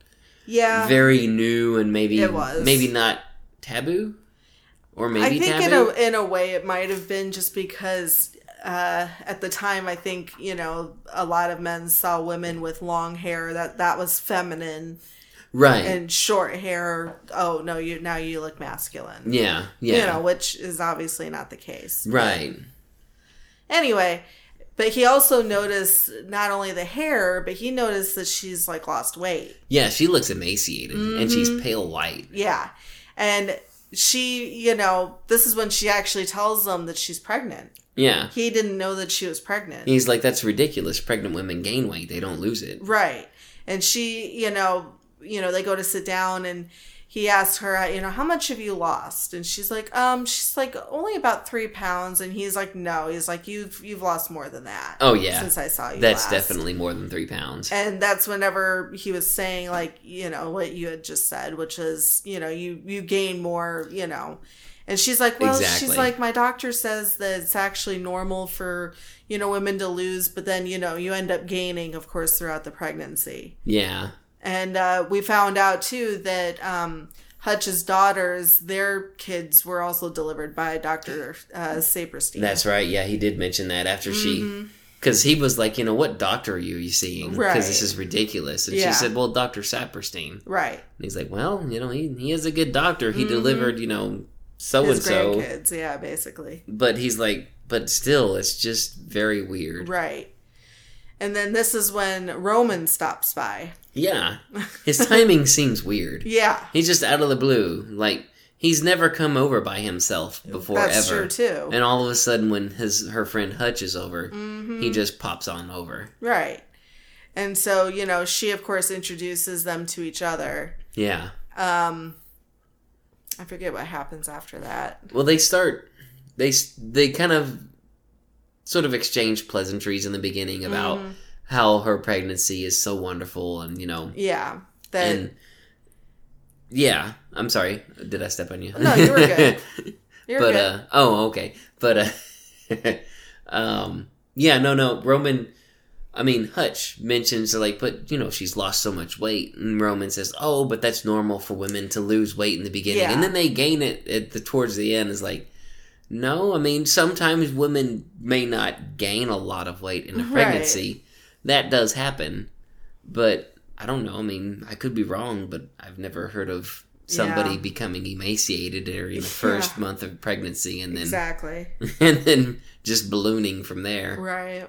Yeah. very new and maybe It was. maybe not taboo or maybe I think in a in a way it might have been just because uh, at the time I think you know a lot of men saw women with long hair that that was feminine right. and short hair. Oh no, you now you look masculine. yeah. Yeah. You know, which is obviously not the case. right. Anyway, but he also noticed not only the hair, but he noticed that she's like lost weight. Yeah, she looks emaciated and she's Mm-hmm. pale white. Yeah, and she, you know, this is when she actually tells them that she's pregnant. Yeah. He didn't know that she was pregnant. He's like, that's ridiculous. Pregnant women gain weight; they don't lose it. Right. And she, you know, you know, they go to sit down and he asked her, you know, how much have you lost? And she's like, um, she's like only about three pounds. And he's like, no, he's like, you've you've lost more than that. Oh yeah, since I saw you. That's last." definitely more than three pounds. And that's whenever he was saying like, you know, what you had just said, which is, you know, you you gain more, you know. And she's like, well, Exactly. she's like, my doctor says that it's actually normal for you know women to lose, but then you know you end up gaining, of course, throughout the pregnancy. Yeah, And uh, we found out too that um, Hutch's daughters, their kids were also delivered by Dr. Uh, Sapirstein. that's right. Yeah, he did mention that after she. Because he was like, you know, what doctor are you, you seeing? Because this Mm-hmm. Is ridiculous. And Yeah. she said, well, Dr. Sapirstein. right. And he's like, well, you know, he, he is a good doctor. He delivered, you know, so and Mm-hmm. So. grandkids, yeah, basically. But he's like, but still, it's just very weird. Right. And then this is when Roman stops by. Yeah. His timing seems weird. Yeah. He's just out of the blue. Like, he's never come over by himself before That's ever. That's true too. And all of a sudden, when his her friend Hutch is over, Mm-hmm. he just pops on over. Right. And so, you know, she of course introduces them to each other. Yeah. Um I forget what happens after that. Well, they start. They they kind of sort of exchange pleasantries in the beginning about Mm-hmm. how her pregnancy is so wonderful, and you know, Yeah. That and yeah. I'm sorry. Did I step on you? No, you were good. you're but good. uh oh okay but uh um yeah no no roman i mean hutch mentions like but you know she's lost so much weight and roman says oh but that's normal for women to lose weight in the beginning Yeah. and then they gain it at the towards the end is like no i mean sometimes women may not gain a lot of weight in a Right. pregnancy that does happen but i don't know i mean i could be wrong but i've never heard of somebody Yeah. becoming emaciated during the first month of pregnancy and then exactly. and then just ballooning from there. Right.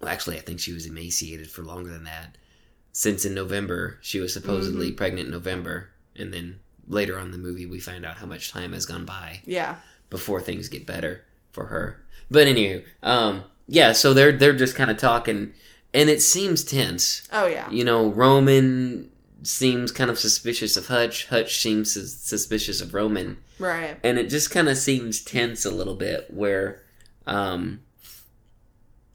Well, actually, I think she was emaciated for longer than that. Since in November, she was supposedly Mm-hmm. pregnant in November, and then later on in the movie, we find out how much time has gone by Yeah. before things get better for her. But anyway, um, yeah, so they're they're just kind of talking, and it seems tense. Oh yeah. You know, Roman seems kind of suspicious of Hutch. Hutch seems sus- suspicious of Roman. Right. and it just kind of seems tense a little bit where um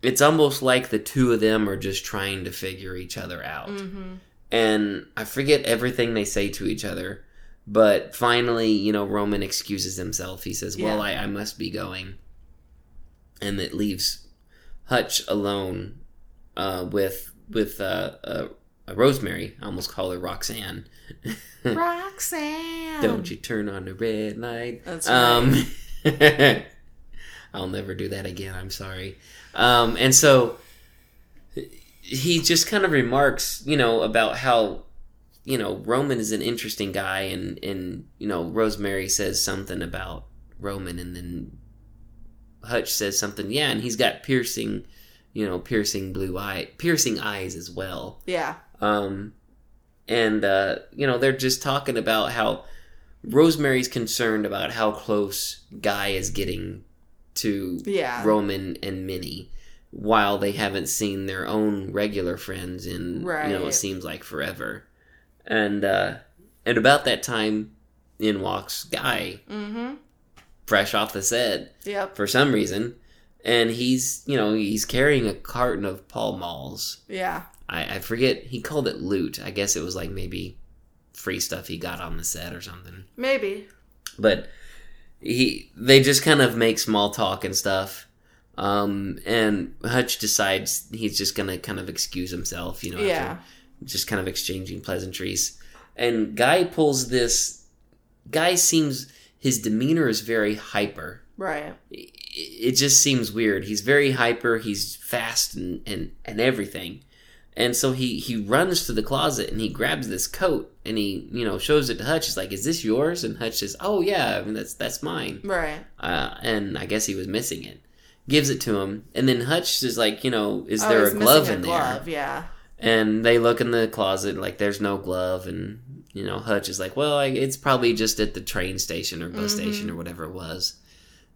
it's almost like the two of them are just trying to figure each other out Mm-hmm. and i forget everything they say to each other but finally you know roman excuses himself he says well Yeah. I, I must be going and it leaves hutch alone uh, with with uh, uh, rosemary i almost call her roxanne Roxanne. don't you turn on the red light. That's Um, I'll never do that again. I'm sorry. Um, and so he just kind of remarks, you know, about how, you know, Roman is an interesting guy, and and you know, Rosemary says something about Roman, and then Hutch says something, yeah, and he's got piercing, you know, piercing blue eye, piercing eyes as well. Yeah. Um, and uh, you know they're just talking about how Rosemary's concerned about how close Guy is getting to Yeah. Roman and Minnie, while they haven't seen their own regular friends in you know it seems like forever. And uh, and about that time, in walks Guy, Mm-hmm. fresh off the set Yep. for some reason, and he's you know he's carrying a carton of Pall Malls. Yeah. I, I forget he called it loot. I guess it was like maybe free stuff he got on the set or something. Maybe. But he they just kind of make small talk and stuff. Um, and Hutch decides he's just gonna kind of excuse himself, you know, after Yeah. just kind of exchanging pleasantries. And Guy pulls this. Guy seems his demeanor is very hyper Right. it it just seems weird. He's very hyper. He's fast and and and everything. And so he he runs to the closet and he grabs this coat and he you know shows it to Hutch. He's like, "Is this yours?" And Hutch says, "Oh yeah, I mean, that's that's mine." Right. Uh, and I guess he was missing it. Gives it to him, and then Hutch is like, you know, is Oh, there a glove in a there? Yeah. And they look in the closet, like there's no glove, and you know Hutch is like, well, I, it's probably just at the train station or bus station or whatever it was.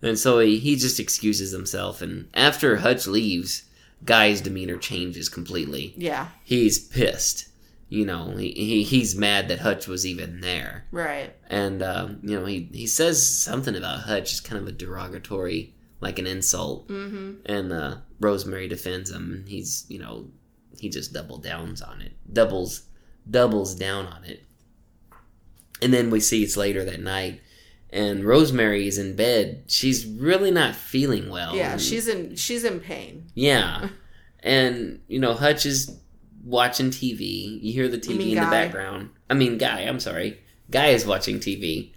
And so he, he just excuses himself, and after Hutch leaves, Guy's demeanor changes completely. Yeah. He's pissed. You know, he, he he's mad that Hutch was even there, Right. and um, you know he he says something about Hutch, is kind of a derogatory, like an insult. Mm-hmm. And uh, Rosemary defends him. and He's, you know, he just double downs on it, doubles, doubles down on it. And then we see it's later that night, and Rosemary is in bed. She's really not feeling well. Yeah. and- She's in. She's in pain. yeah, and you know Hutch is watching TV. You hear the TV mean in the background. I mean, Guy. I'm sorry, Guy is watching TV,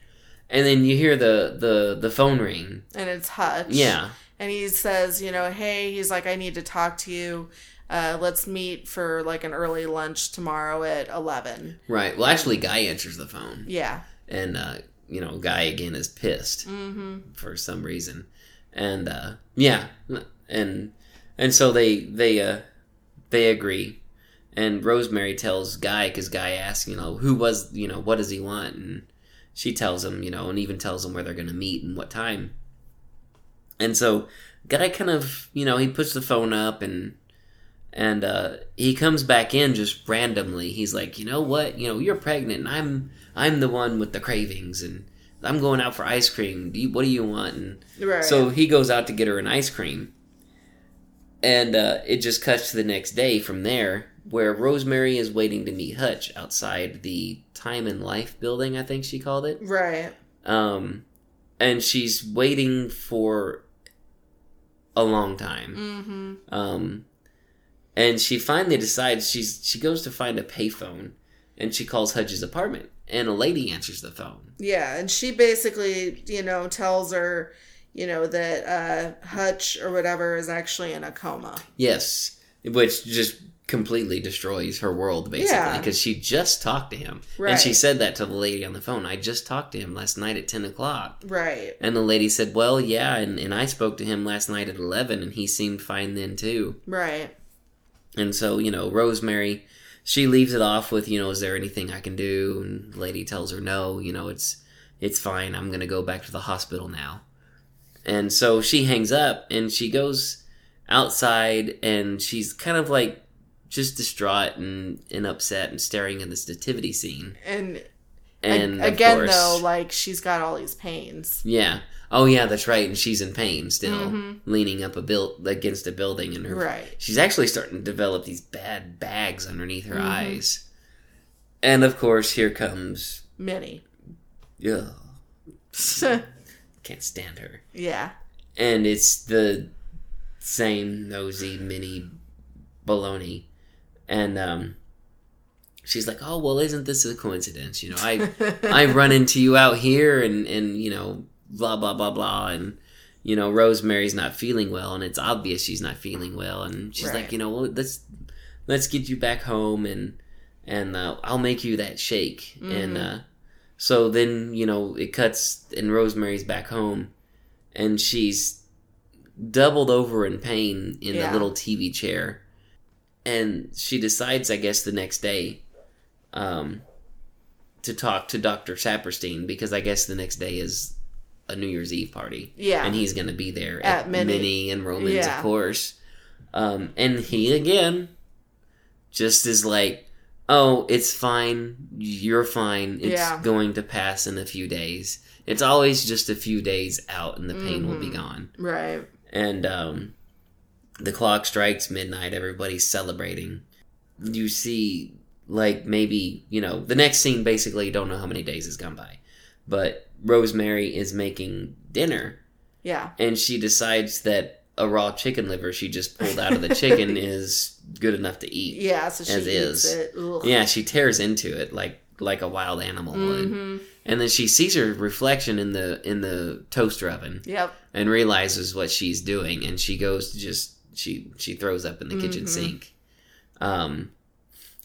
and then you hear the the the phone ring. and it's Hutch. Yeah, And he says, you know, hey, he's like, I need to talk to you. Uh, let's meet for like an early lunch tomorrow at 11. right. Well, actually, Guy answers the phone. Yeah. and uh, you know, guy again is pissed Mm-hmm. for some reason, and uh, yeah, and and so they they uh, they agree, and Rosemary tells Guy because Guy asks, you know, who was, you know, what does he want, and she tells him, you know, and even tells him where they're gonna meet and what time, and so Guy kind of, you know, he puts the phone up and. And uh, he comes back in just randomly. He's like, you know what? You know, you're pregnant, and I'm I'm the one with the cravings, and I'm going out for ice cream. Do you, what do you want? And Right. so he goes out to get her an ice cream, and uh, it just cuts to the next day from there, where Rosemary is waiting to meet Hutch outside the Time and Life building. I think she called it. right. Um, and she's waiting for a long time. Mm-hmm. Um, and she finally decides she's she goes to find a payphone, and she calls Hutch's apartment, and a lady answers the phone. Yeah. And she basically, you know, tells her, you know, that uh, Hutch or whatever is actually in a coma. Yes, which just completely destroys her world basically Yeah. because she just talked to him, and she said that to the lady on the phone. I just talked to him last night at ten o'clock. Right. And the lady said, Well, yeah, and, and I spoke to him last night at 11, and he seemed fine then, too. Right. And so, you know, Rosemary, she leaves it off with, you know, is there anything I can do? And the lady tells her, no, you know, it's it's fine. I'm going to go back to the hospital now. And so she hangs up and she goes outside and she's kind of like just distraught and, and upset and staring at this nativity scene. And, And again, course- though, like she's got all these pains. Yeah. Oh yeah, that's right. And she's in pain still, Mhm. leaning up a build against a building, and her Right. she's actually starting to develop these bad bags underneath her Mhm. eyes. And of course, here comes Minnie. Yeah, can't stand her, yeah. and it's the same nosy Minnie baloney, and um. She's like, oh well, isn't this a coincidence? You know, I I run into you out here and and you know blah blah blah blah and you know Rosemary's not feeling well and it's obvious she's not feeling well and she's Right. like you know well, let's let's get you back home and and uh, I'll make you that shake and Mhm. uh, so then you know it cuts and Rosemary's back home and she's doubled over in pain in Yeah. the little TV chair and she decides I guess the next day um to talk to Dr. Sapirstein because I guess the next day is a New Year's Eve party. Yeah. And he's going to be there At at, Minnie. Minnie. and Roman's, Yeah. of course. Um, and he, again, just is like, oh, it's fine. You're fine. It's Yeah. going to pass in a few days. It's always just a few days out and the pain will be Mhm. gone. Right. And um, the clock strikes midnight. Everybody's celebrating. You see, like, maybe, you know, the next scene basically, don't know how many days has gone by. But Rosemary is making dinner, Yeah. and she decides that a raw chicken liver she just pulled out of the chicken is good enough to eat. Yeah. So she is. Yeah, she tears into it like like a wild animal would. Mhm. And then she sees her reflection in the in the toaster oven Yep. and realizes what she's doing and she goes to just she she throws up in the kitchen Mhm. sink Um,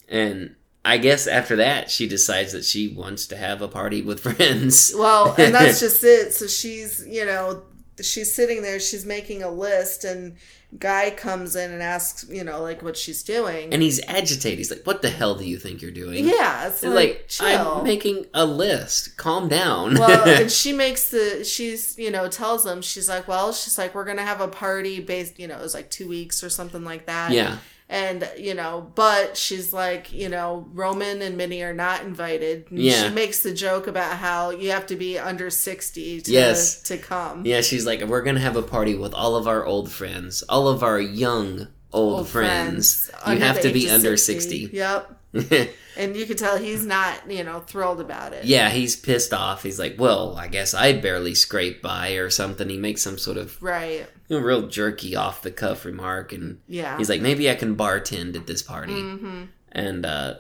and I guess after that, she decides that she wants to have a party with friends. Well, and that's just it. So she's, you know, she's sitting there, she's making a list, and guy comes in and asks, you know, like what she's doing. and he's agitated. He's like, "What the hell do you think you're doing?" yeah, it's like, like, chill. I'm making a list. Calm down. well, and she makes the she's you know tells them she's like, well, she's like, we're gonna have a party based, you know, it was like two weeks or something like that. yeah, and you know but she's like you know roman and minnie are not invited and Yeah. she makes the joke about how you have to be under 60 to, Yes. to come yeah. She's like, "We're gonna have a party with all of our old friends, all of our young old, Old friends. You under have to be under 60." yep and you can tell he's not you know thrilled about it Yeah, he's pissed off. He's like, "Well, I guess I barely scraped by or something." He makes some sort of right you know, real jerky off the cuff remark, and yeah he's like, "Maybe I can bartend at this party." hmm And uh,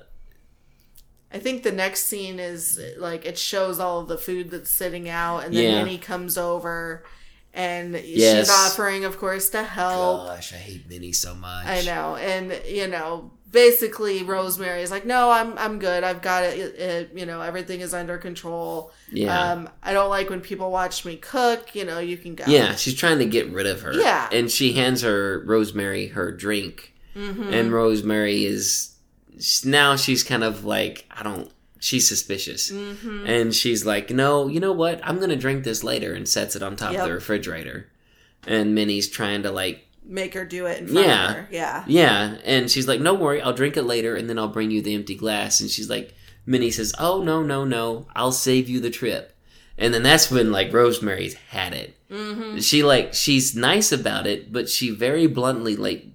I think the next scene is like it shows all of the food that's sitting out, and then Yeah. Minnie comes over, and Yes. she's offering, of course, to help. gosh, I hate Minnie so much. I know, and you know, basically, Rosemary is like, "No, I'm I'm good. I've got it. it, it you know, everything is under control. Yeah. Um, I don't like when people watch me cook. You know, you can go. Yeah, she's trying to get rid of her. Yeah. And she hands her Rosemary her drink. Mhm. And Rosemary is now she's kind of like, I don't she's suspicious. Mhm. And she's like, "No, you know what? I'm going to drink this later." and sets it on top Yep. of the refrigerator. And Minnie's trying to like, make her do it in front Yeah. of her. Yeah, "Yeah." And she's like, "No worry, I'll drink it later and then I'll bring you the empty glass." And she's like, Minnie says, "Oh, no, no, no. I'll save you the trip." And then that's when like Rosemary's had it hmm she like she's nice about it but she very bluntly like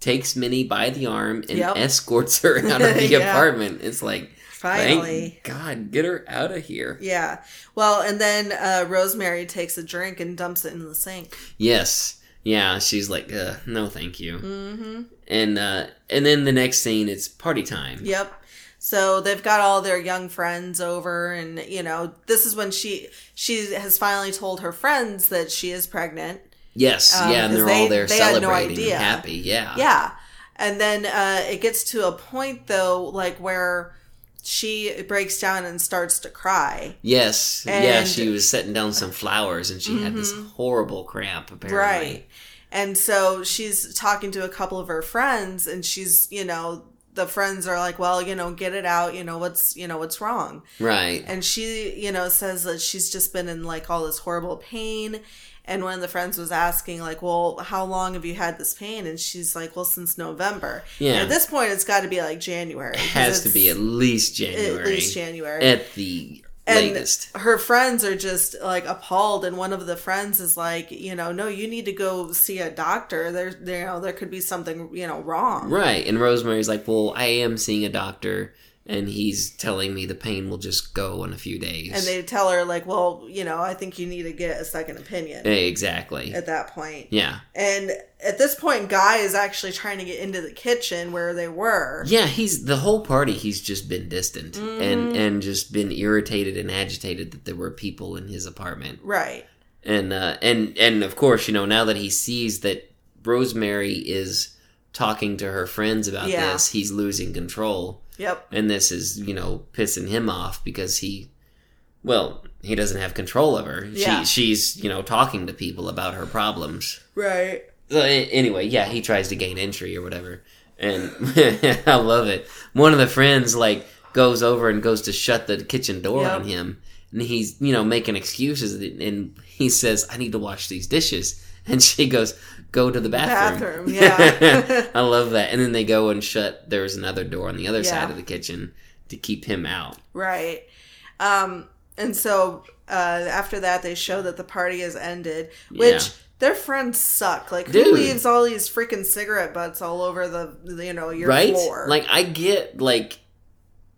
takes minnie by the arm and Yep. escorts her out of the Yeah. apartment it's like finally. thank god get her out of here Yeah. Well, and then uh, Rosemary takes a drink and dumps it in the sink. yes yeah she's like uh, no thank you Mm-hmm. and uh and then the next scene it's party time Yep. So they've got all their young friends over, and you know, this is when she she has finally told her friends that she is pregnant. yes Um, yeah and they're they- all there they no celebrating idea. and happy yeah Yeah. And then uh, it gets to a point though, like where she breaks down and starts to cry. yes yeah she was setting down some flowers and she had this horrible cramp apparently Right. And so she's talking to a couple of her friends and she's, you know, the friends are like, "Well, you know, get it out, you know, what's, you know, what's wrong?" right And she, you know, says that she's just been in like all this horrible pain. And one of the friends was asking, like, well, how long have you had this pain? And she's like, well, since November. Yeah. And at this point, it's got to be like January. It has to be at least January. At least January. At the and latest. her friends are just like appalled. And one of the friends is like, you know, no, you need to go see a doctor. There, there you know, there could be something, you know, wrong. Right. And Rosemary's like, well, I am seeing a doctor, and he's telling me the pain will just go in a few days. And they tell her, like, well, you know, I think you need to get a second opinion Eh, exactly. at that point. Yeah. And at this point, Guy is actually trying to get into the kitchen where they were. Yeah, he's the whole party. He's just been distant Mm-hmm. and and just been irritated and agitated that there were people in his apartment. Right. And uh, and and of course, you know, now that he sees that Rosemary is talking to her friends about Yeah. this, he's losing control. Yep. and this is you know pissing him off because he well he doesn't have control of her Yeah. she she's you know talking to people about her problems Right. so, anyway yeah he tries to gain entry or whatever and i love it one of the friends like goes over and goes to shut the kitchen door Yep. on him and he's you know making excuses and he says i need to wash these dishes and she goes go to the bathroom Bathroom, yeah. i love that and then they go and shut there's another door on the other Yeah. side of the kitchen to keep him out Right. Um, and so uh, after that, they show that the party has ended, which Yeah. their friends suck. Like, Dude. who leaves all these freaking cigarette butts all over the, you know, your right floor? like i get like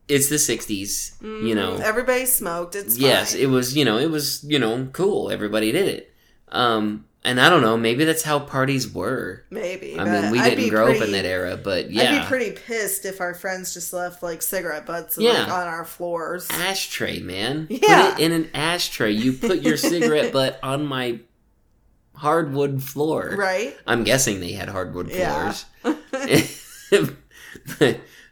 it's the 60s you know everybody smoked. It's yes fine. it was you know it was you know cool everybody did it um and i don't know maybe that's how parties were maybe. i mean we didn't grow up in that era but yeah. I'd be pretty pissed if our friends just left like cigarette butts Yeah. like on our floors. ashtray man Yeah. put it in an ashtray you put your cigarette butt on my hardwood floor Right? i'm guessing they had hardwood Yeah. floors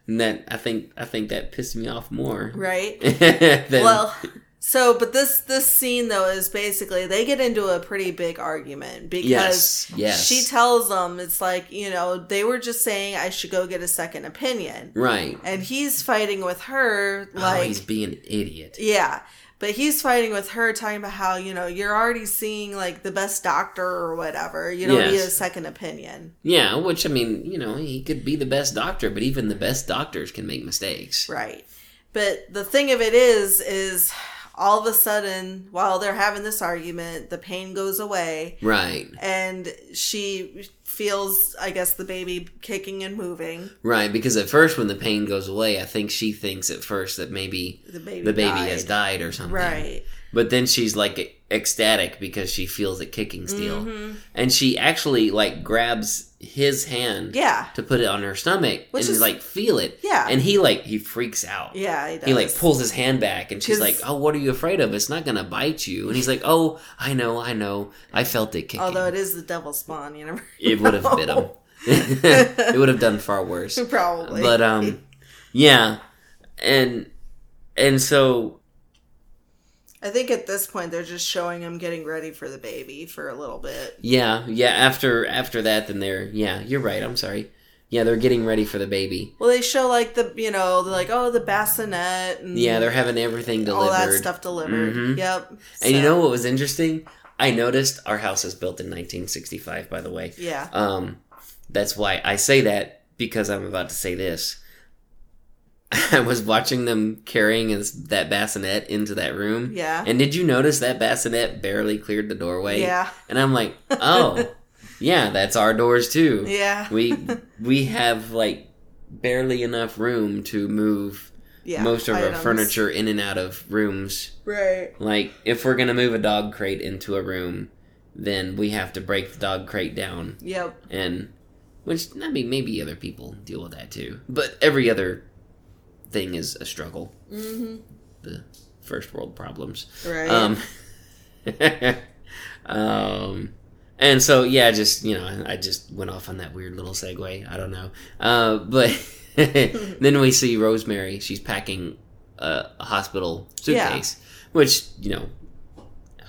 and that I think I think that pissed me off more. right? than- well, so but this this scene though is basically they get into a pretty big argument because Yes, yes. she tells them it's like you know they were just saying I should go get a second opinion, right. and he's fighting with her oh, like he's being an idiot. yeah. But he's fighting with her, talking about how, you know, you're already seeing like the best doctor or whatever. You don't Yes. need a second opinion. Yeah, which I mean, you know, he could be the best doctor, but even the best doctors can make mistakes. Right. But the thing of it is, is all of a sudden, while they're having this argument, the pain goes away Right. and she feels, I guess, the baby kicking and moving. Right, because at first when the pain goes away, I think she thinks at first that maybe The baby the baby died. has died or something. Right. But then she's like ecstatic because she feels it kicking steel. Mm-hmm. And she actually like grabs his hand Yeah. to put it on her stomach Which and is- like feel it. Yeah. And he like he freaks out. Yeah, he does. He like pulls his hand back and she's like, "Oh, what are you afraid of? It's not going to bite you." And he's like, "Oh, I know, I know. I felt it kicking." Although it is the devil's spawn, you never it would have bit him. it would have done far worse. Probably. But um yeah. And and so I think at this point they're just showing him getting ready for the baby for a little bit. yeah, yeah, after after that then they're yeah, you're right. I'm sorry. Yeah, they're getting ready for the baby. Well, they show like the you know they're like oh the bassinet and Yeah, they're having everything delivered. all that stuff delivered. Mhm. Yep. And you know what was interesting? I noticed our house is built in 1965 by the way. Yeah. Um that's why I say that because I'm about to say this. I was watching them carrying his, that bassinet into that room. Yeah. And did you notice that bassinet barely cleared the doorway? Yeah. And I'm like, oh, yeah, that's our doors too. Yeah. We we have like barely enough room to move Yeah. most of our furniture in and out of rooms. Right. Like if we're gonna move a dog crate into a room, then we have to break the dog crate down Yep. and which I mean maybe other people deal with that too, but every other thing is a struggle. Mm-hmm. The first world problems. Right. Um, um, and so yeah, just you know, I just went off on that weird little segue. I don't know, uh, but then we see Rosemary. She's packing a, a hospital suitcase, which you know.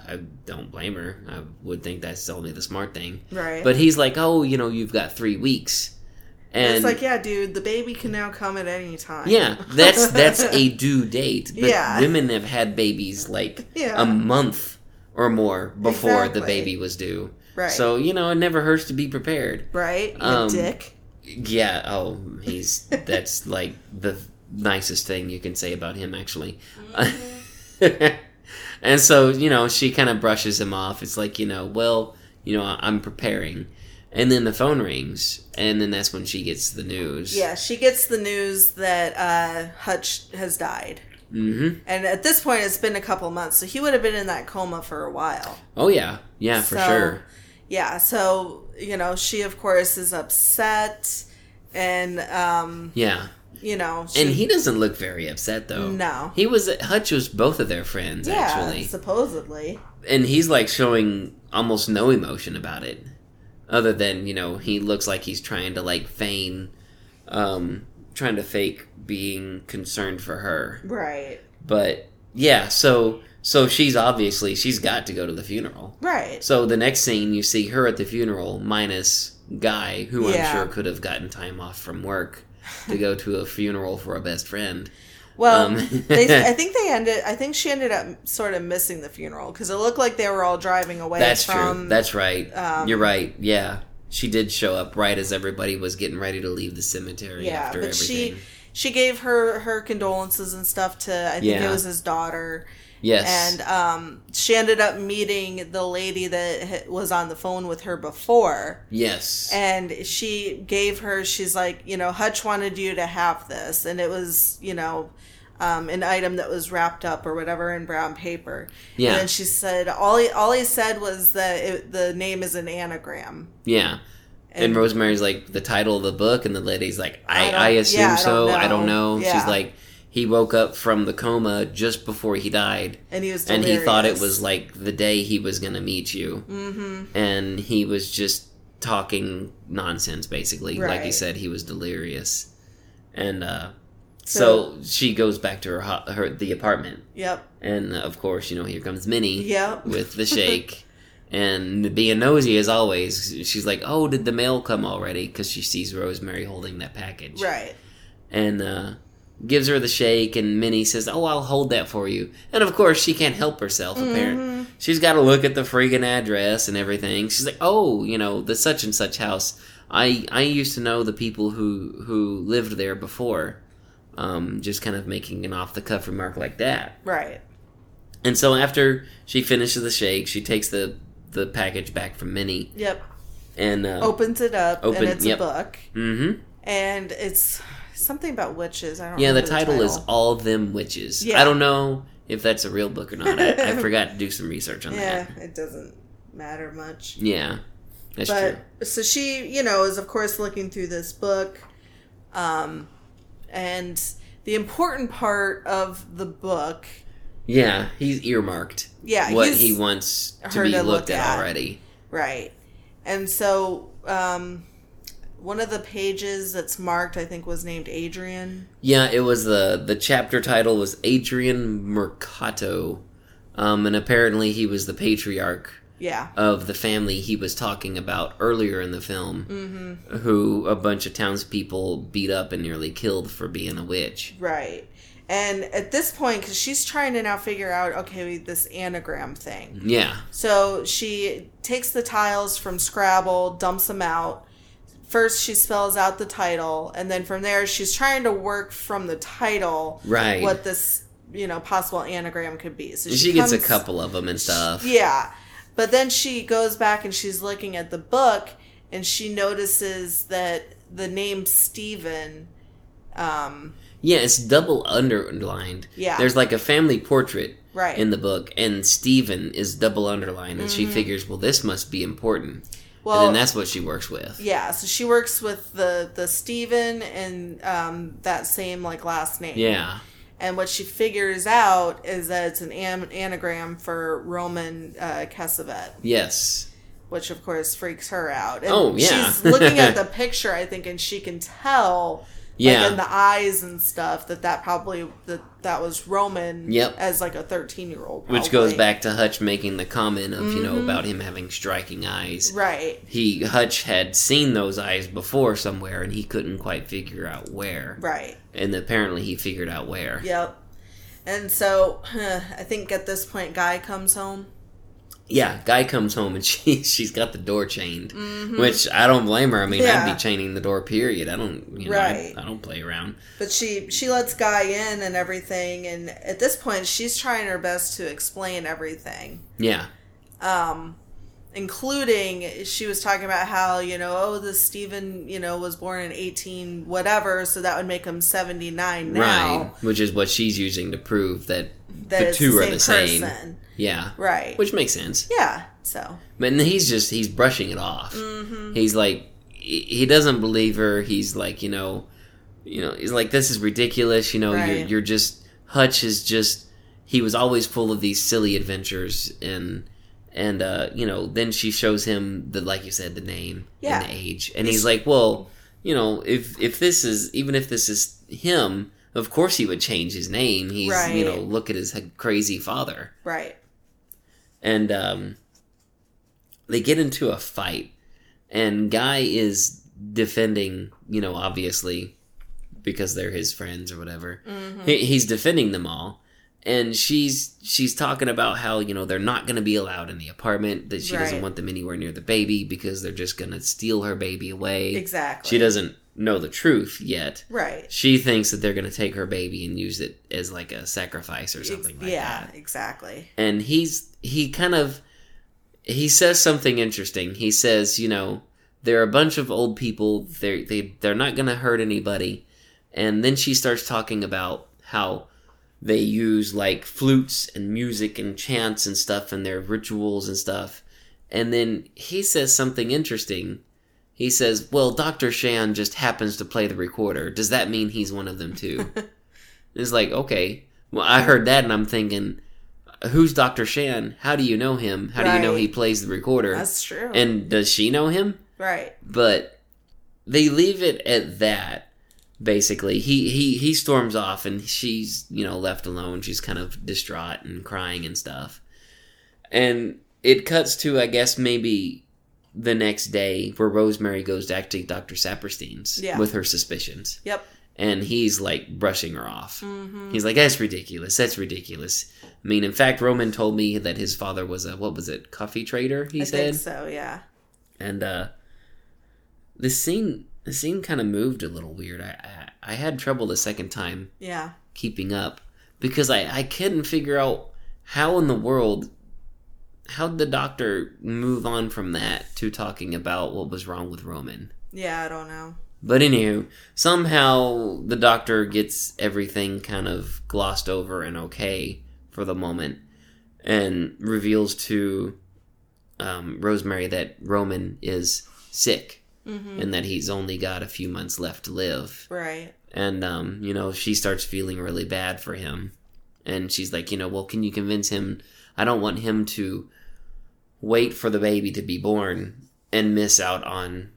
I don't blame her. I would think that's only the smart thing. Right. But he's like, "Oh, you know, you've got three weeks," and it's like, yeah, dude, the baby can now come at any time. yeah, that's that's a due date. But Yeah. women have had babies like Yeah. a month or more before the baby was due. Right. So you know, it never hurts to be prepared. Right. You Um, dick. Yeah. Oh, he's that's like the nicest thing you can say about him, actually. and so you know, she kind of brushes him off. It's like you know, well, you know, I'm preparing. And then the phone rings, and then that's when she gets the news. Yeah, she gets the news that uh, Hutch has died. Mm-hmm. And at this point, it's been a couple months, so he would have been in that coma for a while. Oh yeah, yeah, for So, sure. Yeah, so, you know, she, of course, is upset. And, um, Yeah. you know, she, And he doesn't look very upset though. No. He was Hutch was both of their friends yeah, actually. supposedly. And he's like showing almost no emotion about it. Other than, you know, he looks like he's trying to like feign um trying to fake being concerned for her. Right. But yeah, so so she's obviously she's got to go to the funeral. Right. So the next scene you see her at the funeral minus Guy, who Yeah. I'm sure could have gotten time off from work to go to a funeral for a best friend. Well, Um, they, I think they ended. I think she ended up sort of missing the funeral because it looked like they were all driving away. That's from, true. That's right. um, You're right. Yeah. She did show up right as everybody was getting ready to leave the cemetery yeah. after But everything. she she gave her her condolences and stuff to. I think Yeah. it was his daughter. Yes. And um, she ended up meeting the lady that was on the phone with her before. yes. And she gave her, she's like, you know, Hutch wanted you to have this. And it was, you know, um, an item that was wrapped up or whatever in brown paper. Yeah. And then she said, all he, all he said was that it, the name is an anagram. yeah. And, and- Rosemary's like the title of the book, and the lady's like, I, I I, assume yeah, I so. I don't know. know. Yeah. She's like, he woke up from the coma just before he died. And he was and he thought it was like the day he was going to meet you. Mm-hmm. And he was just talking nonsense, basically. Like he said, he was delirious. and uh, so, she goes back to her her the apartment, Yep. and uh, of course, you know, here comes Minnie Yep. with the shake. And being nosy as always, she's like, "Oh, did the mail come already?" Because she sees Rosemary holding that package, Right. and uh, gives her the shake. And Minnie says, "Oh, I'll hold that for you." And of course, she can't help herself. Apparently, she's got to look at the friggin' address and everything. She's like, "Oh, you know, the such and such house. I I used to know the people who who lived there before." Um, just kind of making an off the cuff remark like that. Right. And so after she finishes the shake, she takes the the package back from Minnie Yep. and uh, Opens it up Open- and it's yep. a book. hmm And it's something about witches. I don't Yeah, the remember title, is All Them Witches. Yeah. I don't know if that's a real book or not. I, I forgot to do some research on Yeah, that. Yeah, it doesn't matter much. Yeah, that's but true. so she you know is of course looking through this book um and the important part of the book Yeah, he's earmarked. Yeah, what he wants to be to looked look at at. already. right and so um one of the pages that's marked i think was named adrian Yeah, it was the the chapter title was Adrian Marcato, um, and apparently he was the patriarch yeah of the family he was talking about earlier in the film, Mm-hmm. who a bunch of townspeople beat up and nearly killed for being a witch. right and at this point because she's trying to now figure out okay this anagram thing Yeah, So she takes the tiles from Scrabble, dumps them out. First, she spells out the title, and then from there, she's trying to work from the title Right. what this you know possible anagram could be. So she, gets a couple of them and stuff. Yeah, but then she goes back and she's looking at the book, and she notices that the name Stephen. Um, Yeah, it's double underlined. Yeah. There's like a family portrait Right. in the book, and Stephen is double underlined, and she figures, well, this must be important. Well- and that's what she works with. yeah, so she works with the the Stephen and um, that same like last name. Yeah. And what she figures out is that it's an am- anagram for Roman uh, Castevet, Yes. which of course freaks her out. And Oh, yeah. she's looking at the picture, I think, and she can tell, Yeah. like in the eyes and stuff, that that probably that that was Roman. Yep. As like a thirteen year old, Which goes back to Hutch making the comment of, you know, about him having striking eyes. Mm-hmm. right. He Hutch had seen those eyes before somewhere and he couldn't quite figure out where. Right. And apparently he figured out where. Yep. And so I think at this point, Guy comes home. Yeah, guy comes home and she she's got the door chained, which I don't blame her. I mean, I'd Mm-hmm. Be chaining the door. Period. I don't, you know, Right. I, I don't play around. But she she lets Guy in and everything, and at this point, she's trying her best to explain everything, Yeah, including she was talking about how you know oh this Stephen you know was born in eighteen whatever, so that would make him seventy nine now. right. Which is what she's using to prove that, That the two the are the same. person. Yeah, Right. Which makes sense. yeah. So But then he's just he's brushing it off. Mm-hmm. He's like he doesn't believe her. He's like you know, you know he's like this is ridiculous. You know you're you're just Hutch is just he was always full of these silly adventures and and uh you know then she shows him the like you said the name Yeah. and the age. And he's like well you know if if this is even if this is him of course he would change his name. He's you know look at his crazy father. Right. and um, they get into a fight, and Guy is defending, you know, obviously because they're his friends or whatever. He, he's defending them all, and she's she's talking about how you know they're not going to be allowed in the apartment. That she doesn't want them anywhere near the baby because they're just going to steal her baby away. Exactly. She doesn't know the truth yet. Right. She thinks that they're going to take her baby and use it as like a sacrifice or something like that. yeah. Exactly. and he's he kind of he says something interesting. He says, you know, they're a bunch of old people. They they they're not going to hurt anybody. And then she starts talking about how they use like flutes and music and chants and stuff and their rituals and stuff. And then he says something interesting. He says, "Well, Dr. Shand just happens to play the recorder. Does that mean he's one of them too?" it's like, "Okay." Well, I heard that and I'm thinking, who's Dr. Shand? How do you know him? How do you know he plays the recorder? That's true. And does she know him? right. But they leave it at that. Basically he he he storms off and she's you know left alone she's kind of distraught and crying and stuff and it cuts to i guess maybe the next day where rosemary goes to actually dr sapirstein's Yeah. with her suspicions Yep. and he's like brushing her off Mm-hmm. he's like that's ridiculous that's ridiculous i mean in fact roman told me that his father was a what was it coffee trader he I said think so. Yeah. and uh this scene the scene kind of moved a little weird I, I i had trouble the second time Yeah. keeping up because i i couldn't figure out how in the world how did the doctor move on from that to talking about what was wrong with roman Yeah. I don't know. but anywho somehow the doctor gets everything kind of glossed over and okay for the moment and reveals to um, rosemary that roman is sick Mm-hmm. and that he's only got a few months left to live. Right. And, um, you know, she starts feeling really bad for him. And she's like, you know, well, can you convince him? I don't want him to wait for the baby to be born and miss out on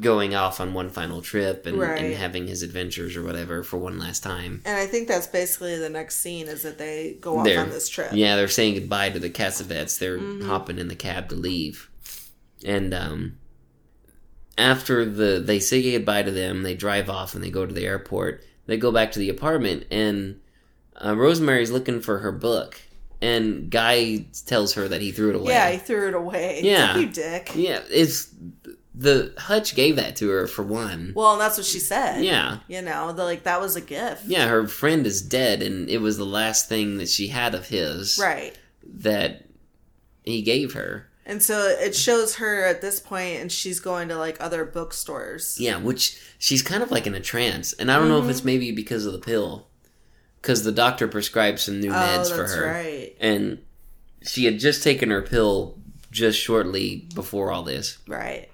going off on one final trip and, and having his adventures or whatever for one last time. And I think that's basically the next scene is that they go off They're- on this trip. Yeah, they're saying goodbye to the Castevets. They're hopping in the cab to leave. And um after the they say goodbye to them, they drive off and they go to the airport. They go back to the apartment and uh, Rosemary's looking for her book. And Guy tells her that he threw it away. Yeah, he threw it away. Yeah. you dick. Yeah, it's the Hutch gave that to her for one. Well, and that's what she said. Yeah. You know, the, like that was a gift. Yeah, her friend is dead and it was the last thing that she had of his Right. that he gave her. And so it shows her at this point, and she's going to like other bookstores. Yeah, which she's kind of like in a trance, and I don't know if it's maybe because of the pill, because the doctor prescribed some new Oh, meds for her, right. and she had just taken her pill just shortly before all this. Right.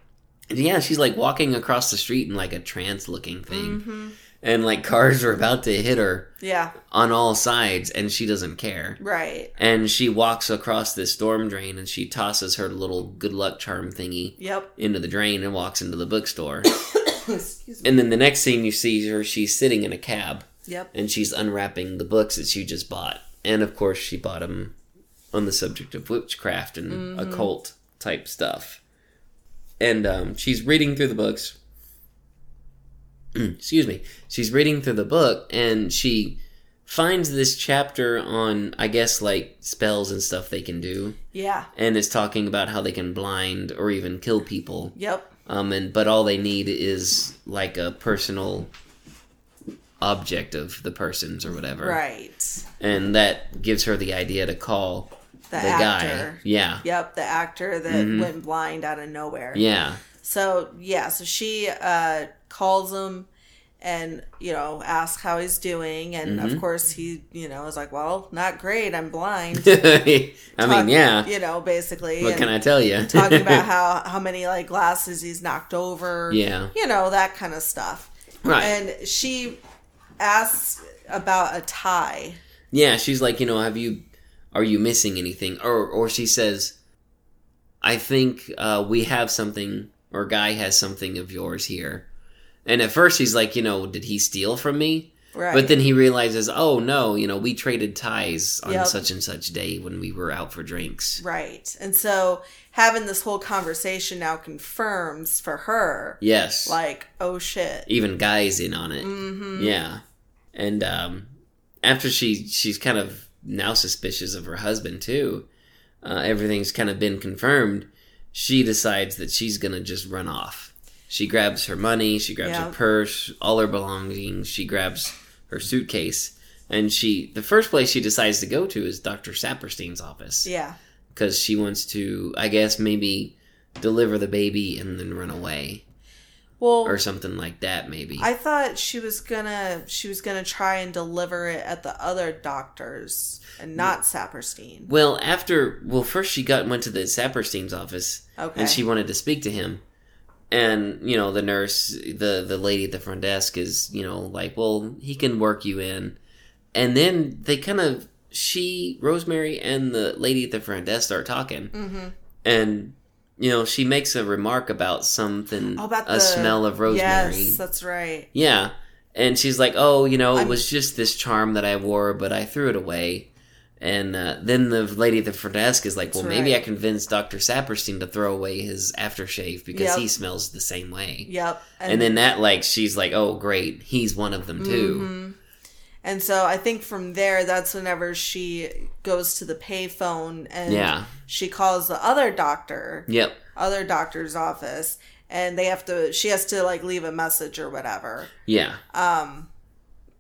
And yeah, she's like walking across the street in like a trance-looking thing, Mm-hmm. And like cars are about to hit her Yeah. on all sides, and she doesn't care. Right. And she walks across this storm drain, and she tosses her little good luck charm thingy Yep. into the drain and walks into the bookstore. Excuse me. And then the next scene you see her, she's sitting in a cab Yep. and she's unwrapping the books that she just bought. And of course, she bought them on the subject of witchcraft and Mm-hmm. occult type stuff. And um, she's reading through the books. Excuse me. She's reading through the book and she finds this chapter on, I guess, like spells and stuff they can do. Yeah. And it's talking about how they can blind or even kill people Yep. um, and but all they need is like a personal object of the person's or whatever, Right. And that gives her the idea to call The, the, actor. guy. Yeah, Yep. The actor that went blind out of nowhere. yeah, So yeah, so she uh, calls him and you know asks how he's doing, and Mm-hmm. of course he you know is like, well, not great. I'm blind. I Talk- mean, yeah. you know, basically. What can I tell you? talking about how how many like glasses he's knocked over. Yeah. you know that kind of stuff. Right. And she asks about a tie. yeah, she's like, you know, have you, are you missing anything? Or or she says, I think uh, we have something, or Guy has something of yours here. And at first he's like, you know, did he steal from me? Right. But then he realizes, oh no, you know, we traded ties on Yep. such and such day when we were out for drinks. Right. And so having this whole conversation now confirms for her, Yes. like, oh shit. Even guys in on it. Mm-hmm. Yeah. And um, after she she's kind of now suspicious of her husband too. Uh, everything's kind of been confirmed. She decides that she's gonna just run off. She grabs her money, she grabs her purse, all her belongings. She grabs her suitcase, and she the first place she decides to go to is Doctor Sapirstein's office. Yeah. because she wants to, I guess, maybe deliver the baby and then run away Well, or something like that. Maybe. I thought she was gonna she was gonna try and deliver it at the other doctors and not Sapirstein. well, after well, first she got went to the Sapirstein's office Okay. and she wanted to speak to him, and you know the nurse, the the lady at the front desk is you know like, well, he can work you in, and then they kind of she Rosemary and the lady at the front desk start talking, Mm-hmm. and. You know, she makes a remark about something, Oh, about a the smell of rosemary. Yes, that's right. Yeah. and she's like, "Oh, you know, it I'm- was just this charm that I wore, but I threw it away." And uh, then the lady at the front desk is like, "Well, That's maybe I right. convinced Doctor Sapirstein to throw away his aftershave because Yep. he smells the same way." Yep. And, then that, like, she's like, "Oh, great, he's one of them too." Mm-hmm. And so I think from there, that's whenever she goes to the payphone and Yeah. she calls the other doctor, Yep. other doctor's office, and they have to. She has to like leave a message or whatever. Yeah.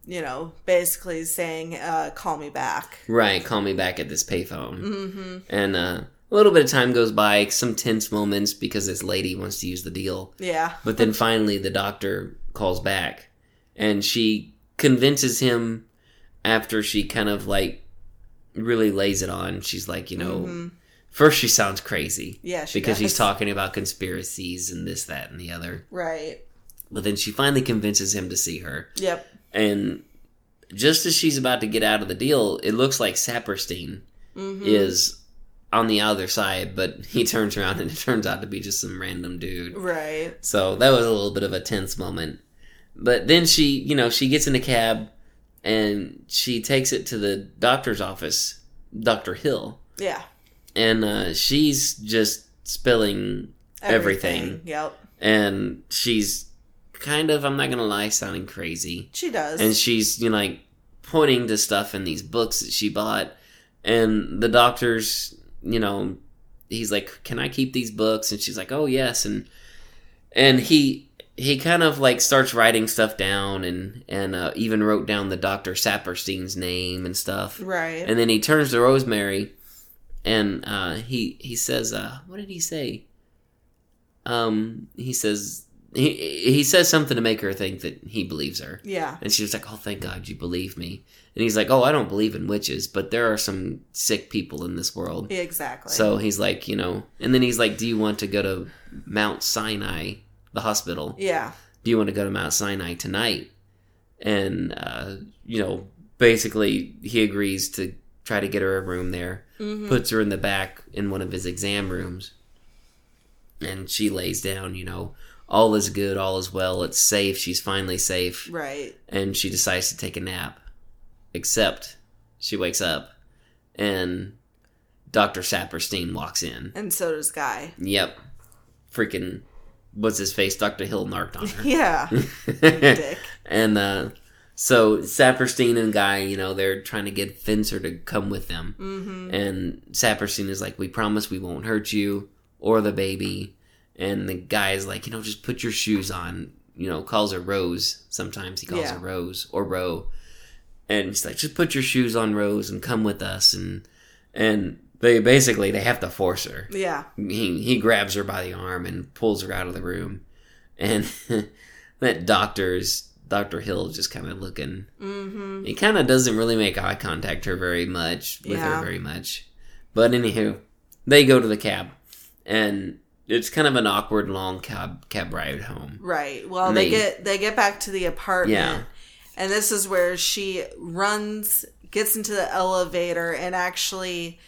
You know, basically saying, uh, "Call me back." Right, call me back at this payphone. Mm-hmm. And uh, a little bit of time goes by, some tense moments because this lady wants to use the deal. Yeah. But then finally, the doctor calls back, and she convinces him after she kind of like really lays it on. She's like, you know, first she sounds crazy. Mm-hmm. Yeah, she because she's talking about conspiracies and this, that, and the other. Right. But then she finally convinces him to see her. Yep. And just as she's about to get out of the deal, it looks like Sapirstein is on the other side, but he turns around and it turns out to be just some random dude. Right. So that was a little bit of a tense moment. But then she, you know, she gets in a cab and she takes it to the doctor's office, Dr. Hill, Yeah. and uh, she's just spilling everything. Yep. And she's kind of, I'm not going to lie, sounding crazy. She does. and she's you know like pointing to stuff in these books that she bought. And the doctor's you know he's like can i keep these books? And she's like oh yes. And and he he kind of like starts writing stuff down and and uh, even wrote down the dr sapirstein's name and stuff. Right. and then he turns to rosemary and uh he he says uh what did he say? Um he says he he says something to make her think that he believes her yeah. and she was like, "Oh, thank God you believe me." And he's like, "Oh, I don't believe in witches, but there are some sick people in this world." Exactly. So he's like, you know, and then he's like, "Do you want to go to Mount Sinai, the hospital? Yeah. Do you want to go to Mount Sinai tonight?" And uh, you know, basically, he agrees to try to get her a room there. Puts her in the back in one of his exam rooms, and she lays down. You know, all is good, all is well. It's safe. She's finally safe Right. and she decides to take a nap. Except she wakes up and Dr. Sapirstein walks in. And so does Guy. Yep. Freaking what's his face? Dr. Hill narked on her. Yeah. Dick. and uh so Sapirstein and Guy, you know, they're trying to get Finzer to come with them. Mm-hmm. And Sapirstein is like, "We promise we won't hurt you or the baby." And the guy is like, "You know, just put your shoes on." You know, calls her Rose. Sometimes he calls Yeah. her Rose or Roe, And he's like, "Just put your shoes on, Rose, and come with us." And and they basically they have to force her Yeah. he he grabs her by the arm and pulls her out of the room, and that doctor's Doctor Hill just kind of looking. Mm-hmm. He kind of doesn't really make eye contact her very much with Yeah. her very much, but anywho, they go to the cab, and it's kind of an awkward long cab cab ride home. Right. Well, they, they- get they get back to the apartment. Yeah. And this is where she runs, gets into the elevator, and actually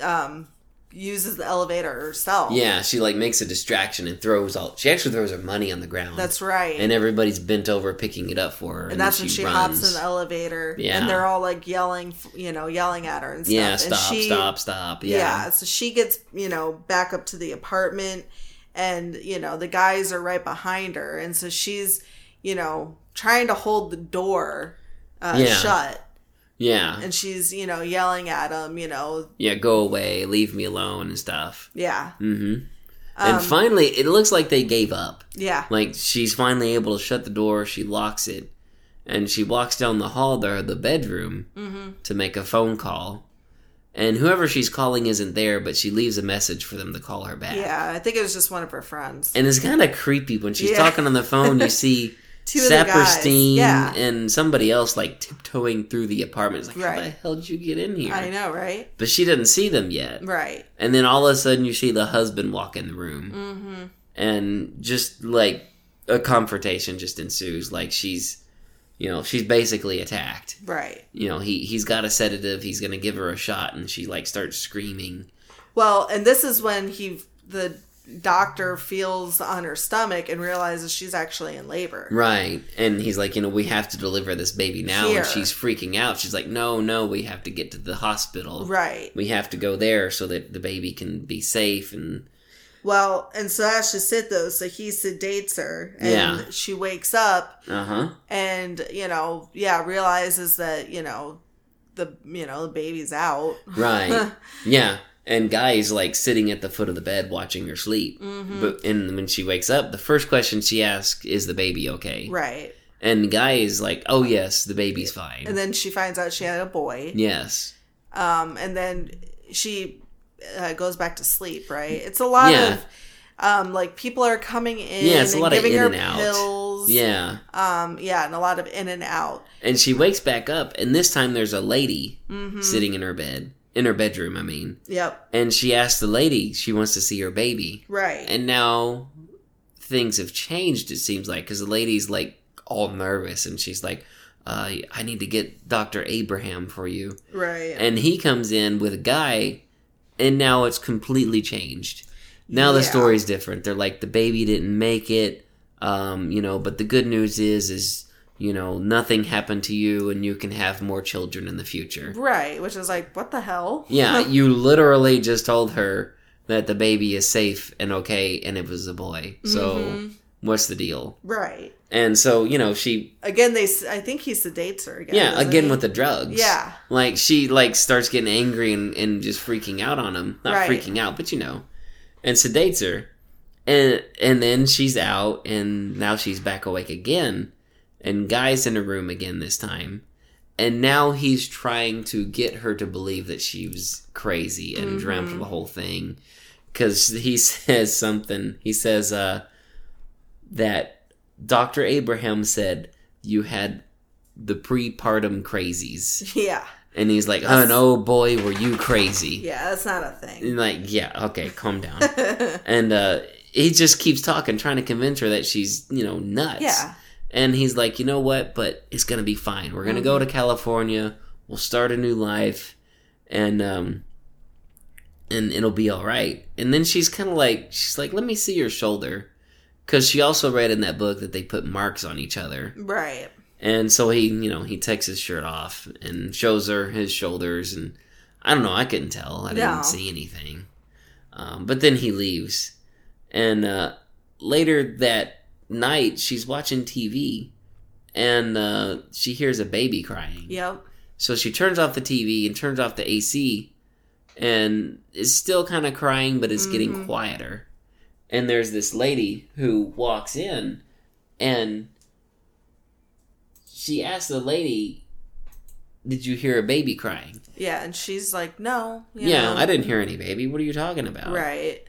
um, uses the elevator herself. Yeah, she like makes a distraction and throws all. She actually throws her money on the ground. That's right. and everybody's bent over picking it up for her, and that's when she runs. hops in the elevator. Yeah. And they're all like yelling, you know, yelling at her and stuff. Yeah, and stop, she, stop, stop. Yeah. Yeah, So she gets, you know, back up to the apartment and, you know, the guys are right behind her. And so she's, you know, trying to hold the door uh, Yeah. shut. Yeah. And she's, you know, yelling at him, you know, yeah, go away, leave me alone and stuff. yeah. Mm-hmm. Um, and finally, it looks like they gave up. Yeah. Like she's finally able to shut the door. She locks it, and she walks down the hall to the bedroom Mm-hmm. to make a phone call. And whoever she's calling isn't there, but she leaves a message for them to call her back. Yeah. I think it was just one of her friends. And it's kind of creepy when she's Yeah. talking on the phone. You see Two of the guys, Sapirstein yeah. and somebody else like tiptoeing through the apartment. It's like, how the hell did you get in here? I know, right? But she doesn't see them yet. Right. And then all of a sudden, you see the husband walk in the room, Mm-hmm. and just like a confrontation just ensues. Like she's, you know, she's basically attacked. Right. You know, he he's got a sedative. He's gonna give her a shot, and she like starts screaming. Well, and this is when he the doctor feels on her stomach and realizes she's actually in labor. Right. And he's like, you know, we have to deliver this baby now. Here. And she's freaking out. She's like, no, no, we have to get to the hospital. Right. We have to go there so that the baby can be safe. And Well, and so that's just it though. So he sedates her, and Yeah. she wakes up, uh huh. and you know, yeah, realizes that you know, the you know the baby's out. Right. yeah. And Guy is like sitting at the foot of the bed watching her sleep. Mm-hmm. But and when she wakes up, the first question she asks is the baby okay? Right. And Guy is like, oh yes, the baby's fine. And then she finds out she had a boy. yes. Um, and then she uh, goes back to sleep. Right. It's a lot Yeah. of. Um, like people are coming in Yeah, it's a lot of in and out. pills. Yeah. Um, yeah, and a lot of in and out. And she wakes back up, and this time there's a lady Mm-hmm. sitting in her bed, in her bedroom, I mean. Yep. And she asks the lady she wants to see her baby. Right. And now things have changed, it seems like, because the lady's like all nervous, and she's like, uh, I need to get Dr. Abraham for you. right. And he comes in with a guy, and now it's completely changed. Now the story's different. They're like, the baby didn't make it, um, you know, but the good news is, is, you know, nothing happened to you, and you can have more children in the future. Right, which is like, what the hell? Yeah, you literally just told her that the baby is safe and okay, and it was a boy. So, Mm-hmm. what's the deal? Right. And so, you know, she, Again, they. I think he sedates her again. yeah, again he? with the drugs. Yeah. Like, she, like, starts getting angry and, and just freaking out on him. Not Right. freaking out, but you know. And sedates her. And, and then she's out, and now she's back awake again. And Guy's in a room again this time. And now he's trying to get her to believe that she was crazy and dreamt the whole thing. Because he says something. He says uh, that Dr. Abraham said you had the prepartum crazies. Yeah. And he's like, oh no, boy, were you crazy. Yeah, that's not a thing. And like, yeah, okay, calm down. and uh, he just keeps talking, trying to convince her that she's, you know, nuts. Yeah. And he's like, you know what? But it's gonna be fine. We're gonna go Mm-hmm. to California. We'll start a new life, and um, and it'll be all right. And then she's kind of like, she's like, let me see your shoulder, because she also read in that book that they put marks on each other. Right. And so he, you know, he takes his shirt off and shows her his shoulders, and I don't know, I couldn't tell. I didn't No. see anything. Um, but then he leaves, and uh, later that night, she's watching TV, and uh, she hears a baby crying. Yep. So she turns off the TV and turns off the AC, and is still kind of crying, but it's getting quieter. And there's this lady who walks in, and she asks the lady, "Did you hear a baby crying?" Yeah, and she's like, no. you yeah, know. I didn't hear any baby. What are you talking about? Right.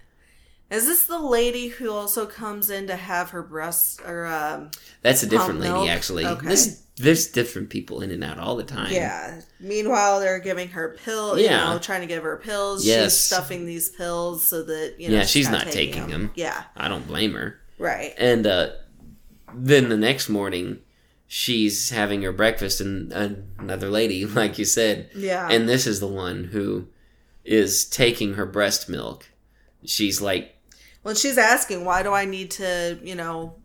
Is this the lady who also comes in to have her breasts or um That's a different lady, milk? actually. Okay. This there's different people in and out all the time. yeah. Meanwhile, they're giving her pills. Yeah. You know, trying to give her pills. Yes. She's stuffing these pills so that you know. Yeah, she's not taking them. Yeah. I don't blame her. Right. And uh, then the next morning, she's having her breakfast, and another lady, like you said, Yeah. and this is the one who is taking her breast milk. She's like, Well, she's asking, why do I need to, you know,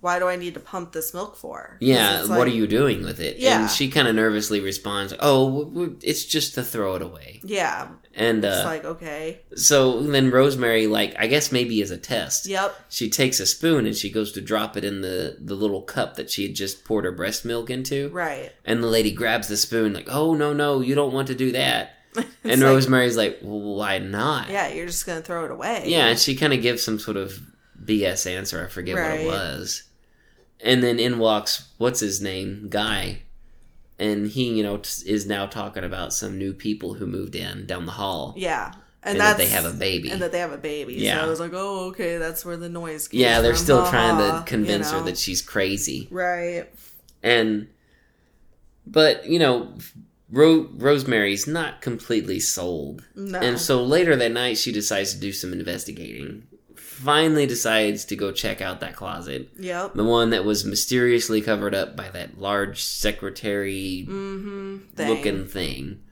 why do I need to pump this milk for? "Yeah, it's what are you doing with it?" Yeah. And she kind of nervously responds, "Oh, it's just to throw it away." Yeah. And It's uh, like, okay. so then Rosemary, like, I guess maybe as a test, Yep. she takes a spoon and she goes to drop it in the the little cup that she had just poured her breast milk into. Right. And the lady grabs the spoon, like, oh, no, no, you don't want to do that. and like- Rosemary's like, well, why not? Yeah, you're just gonna throw it away. Yeah, and she kind of gives some sort of BS answer. I forget what it was. And then in walks, what's his name? Guy. And he, you know, t- is now talking about some new people who moved in down the hall. Yeah. And, And that they have a baby. And that they have a baby. Yeah. So I was like, oh, okay, that's where the noise came Yeah, they're from. still trying to convince you know. her that she's crazy. Right. And, but, you know, Ro- Rosemary's not completely sold. No. And so later that night, she decides to do some investigating. Finally decides to go check out that closet. Yep. The one that was mysteriously covered up by that large secretary Mm-hmm. Thing. looking thing.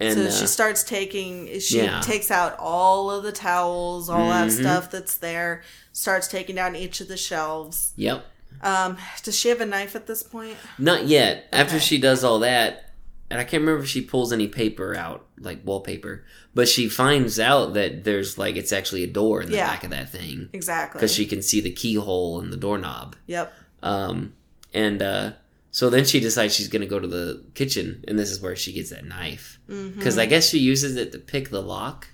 And so uh, she starts taking she yeah. takes out all of the towels, all that Mhm. stuff that's there, starts taking down each of the shelves. yep. Um, does she have a knife at this point? Not yet. After she does all that, and I can't remember if she pulls any paper out, like wallpaper, but she finds out that there's like it's actually a door in the Yeah. back of that thing Exactly. because she can see the keyhole and the doorknob. Yep. Um, and uh, so then she decides she's gonna go to the kitchen, and this is where she gets that knife because Mm-hmm. I guess she uses it to pick the lock.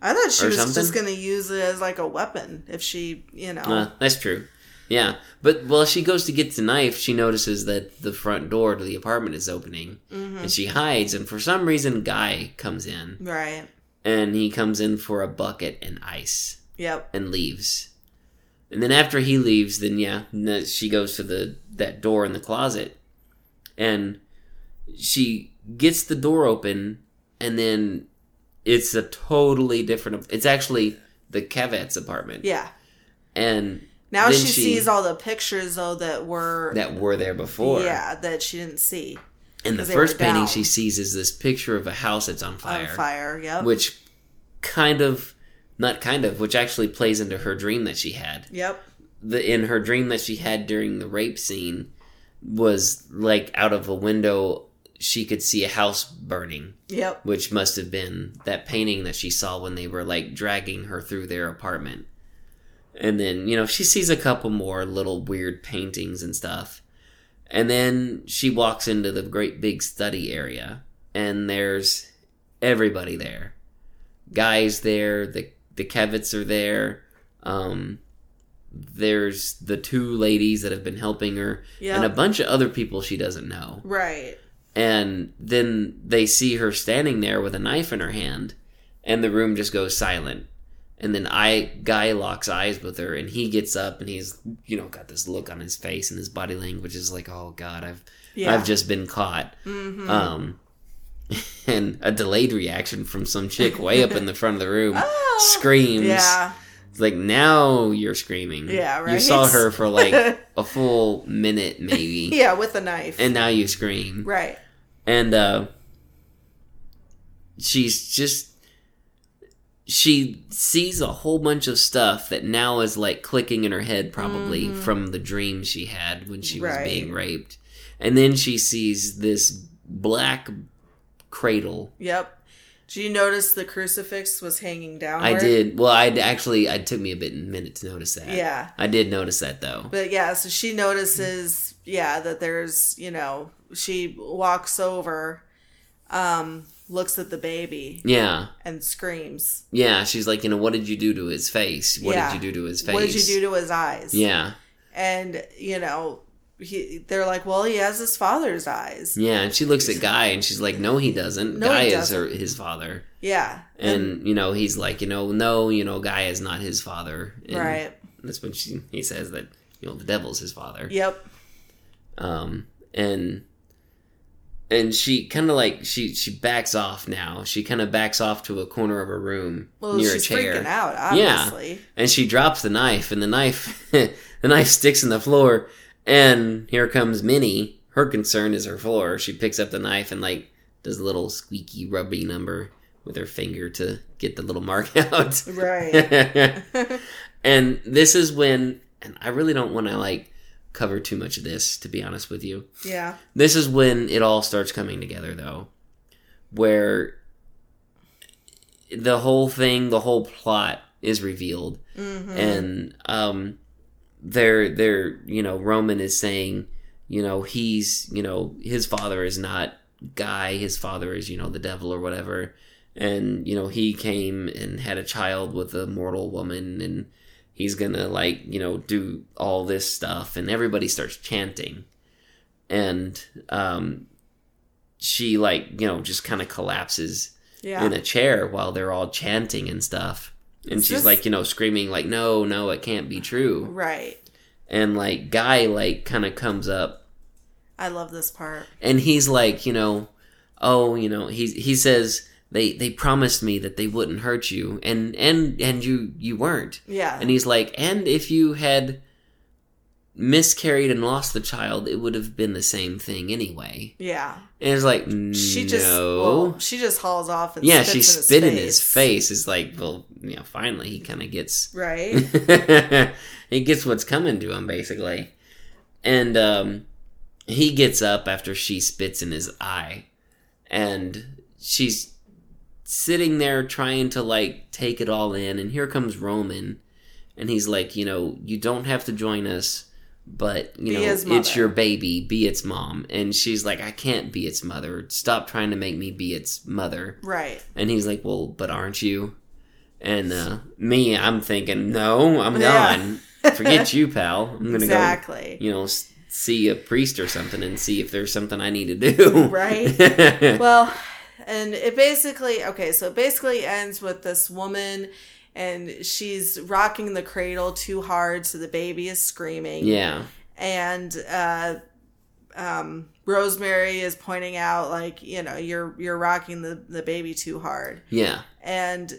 I thought she was something? just gonna use it as like a weapon if she, you know. Uh, that's true. Yeah, but while she goes to get the knife, she notices that the front door to the apartment is opening, Mm-hmm. and she hides. And for some reason, Guy comes in, right. and he comes in for a bucket and ice, Yep. and leaves. And then after he leaves, then yeah, she goes to the that door in the closet, and she gets the door open, and then it's a totally different. It's actually the Castevet's apartment, Yeah. and Now then she, sees all the pictures though that were that were there before. yeah that she didn't see And the first painting down. she sees is this picture of a house that's on fire. on fire. Yep. Which kind of not kind of, which actually plays into her dream that she had. yep. The in her dream that she had during the rape scene was like out of a window she could see a house burning, Yep. which must have been that painting that she saw when they were like dragging her through their apartment. And then, you know, she sees a couple more little weird paintings and stuff. And then she walks into the great big study area, and there's everybody there. Guys there, the the Castevets are there. Um, there's the two ladies that have been helping her, Yep. and a bunch of other people she doesn't know. Right. And then they see her standing there with a knife in her hand, and the room just goes silent. And then I guy locks eyes with her, and he gets up, and he's you know got this look on his face, and his body language is like, "Oh God, I've Yeah. I've just been caught." Mm-hmm. Um, and a delayed reaction from some chick way up in the front of the room screams. Yeah. It's like now you're screaming. Yeah, You saw her for like a full minute, maybe, Yeah, with a knife. and now you scream right. and uh she's just she sees a whole bunch of stuff that now is like clicking in her head probably from the dream she had when she was Mm-hmm. Being raped and then she sees this black cradle Yep. Did you notice the crucifix was hanging down? i did well i actually it took me a bit minute to notice that Yeah. i did notice that though But yeah, so she notices, yeah, that there's, you know, she walks over, um, looks at the baby yeah and screams. yeah she's like you know what did you do to his face what Yeah. did you do to his face What did you do to his eyes? yeah And, you know, he, they're like, well, he has his father's eyes. Yeah, and she looks at Guy and she's like, "No, he doesn't. No, Guy he is doesn't. her, his father." Yeah. And you know, he's like, "You know, no, you know, Guy is not his father." And right. That's when she he says that you know the devil's his father. Yep. Um, and and she kind of like she she backs off now. She kind of backs off to a corner of a room Well, near she's a chair. freaking out, obviously. and she drops the knife and the knife the knife sticks in the floor and here comes minnie her concern is her floor she picks up the knife and like does a little squeaky rubby number with her finger to get the little mark out Right. and this is when and i really don't want to like cover too much of this to be honest with you. Yeah. this is when it all starts coming together though where the whole thing the whole plot is revealed. And um they're they're you know roman is saying you know he's you know his father is not guy his father is you know the devil or whatever. And you know he came and had a child with a mortal woman and he's gonna like you know do all this stuff and everybody starts chanting and um she like you know just kind of collapses Yeah. in a chair while they're all chanting and stuff and Is she's this- like you know screaming like no no it can't be true right. and like guy like kind of comes up I love this part. and he's like you know oh you know he he says they they promised me that they wouldn't hurt you and and and you you weren't Yeah. and he's like and if you had miscarried and lost the child, it would have been the same thing anyway. Yeah. And it's like, She just no. well, she just hauls off and yeah, she spit in his face. It's like, well, you know, finally he kind of gets Right? he gets what's coming to him basically and um he gets up after she spits in his eye and she's sitting there trying to like take it all in and here comes roman and he's like you know you don't have to join us but you Be know it's your baby be its mom and she's like i can't be its mother stop trying to make me be its mother right. and he's like, "Well, but aren't you?" And uh, me, I'm thinking, "No, I'm Yeah. gone. Forget you, pal. I'm gonna Exactly. go, you know, see a priest or something and see if there's something I need to do." Right. Well, and it basically okay, so it basically ends with this woman and she's rocking the cradle too hard so the baby is screaming. yeah, And uh um Rosemary is pointing out like, you know, you're you're rocking the the baby too hard. yeah, And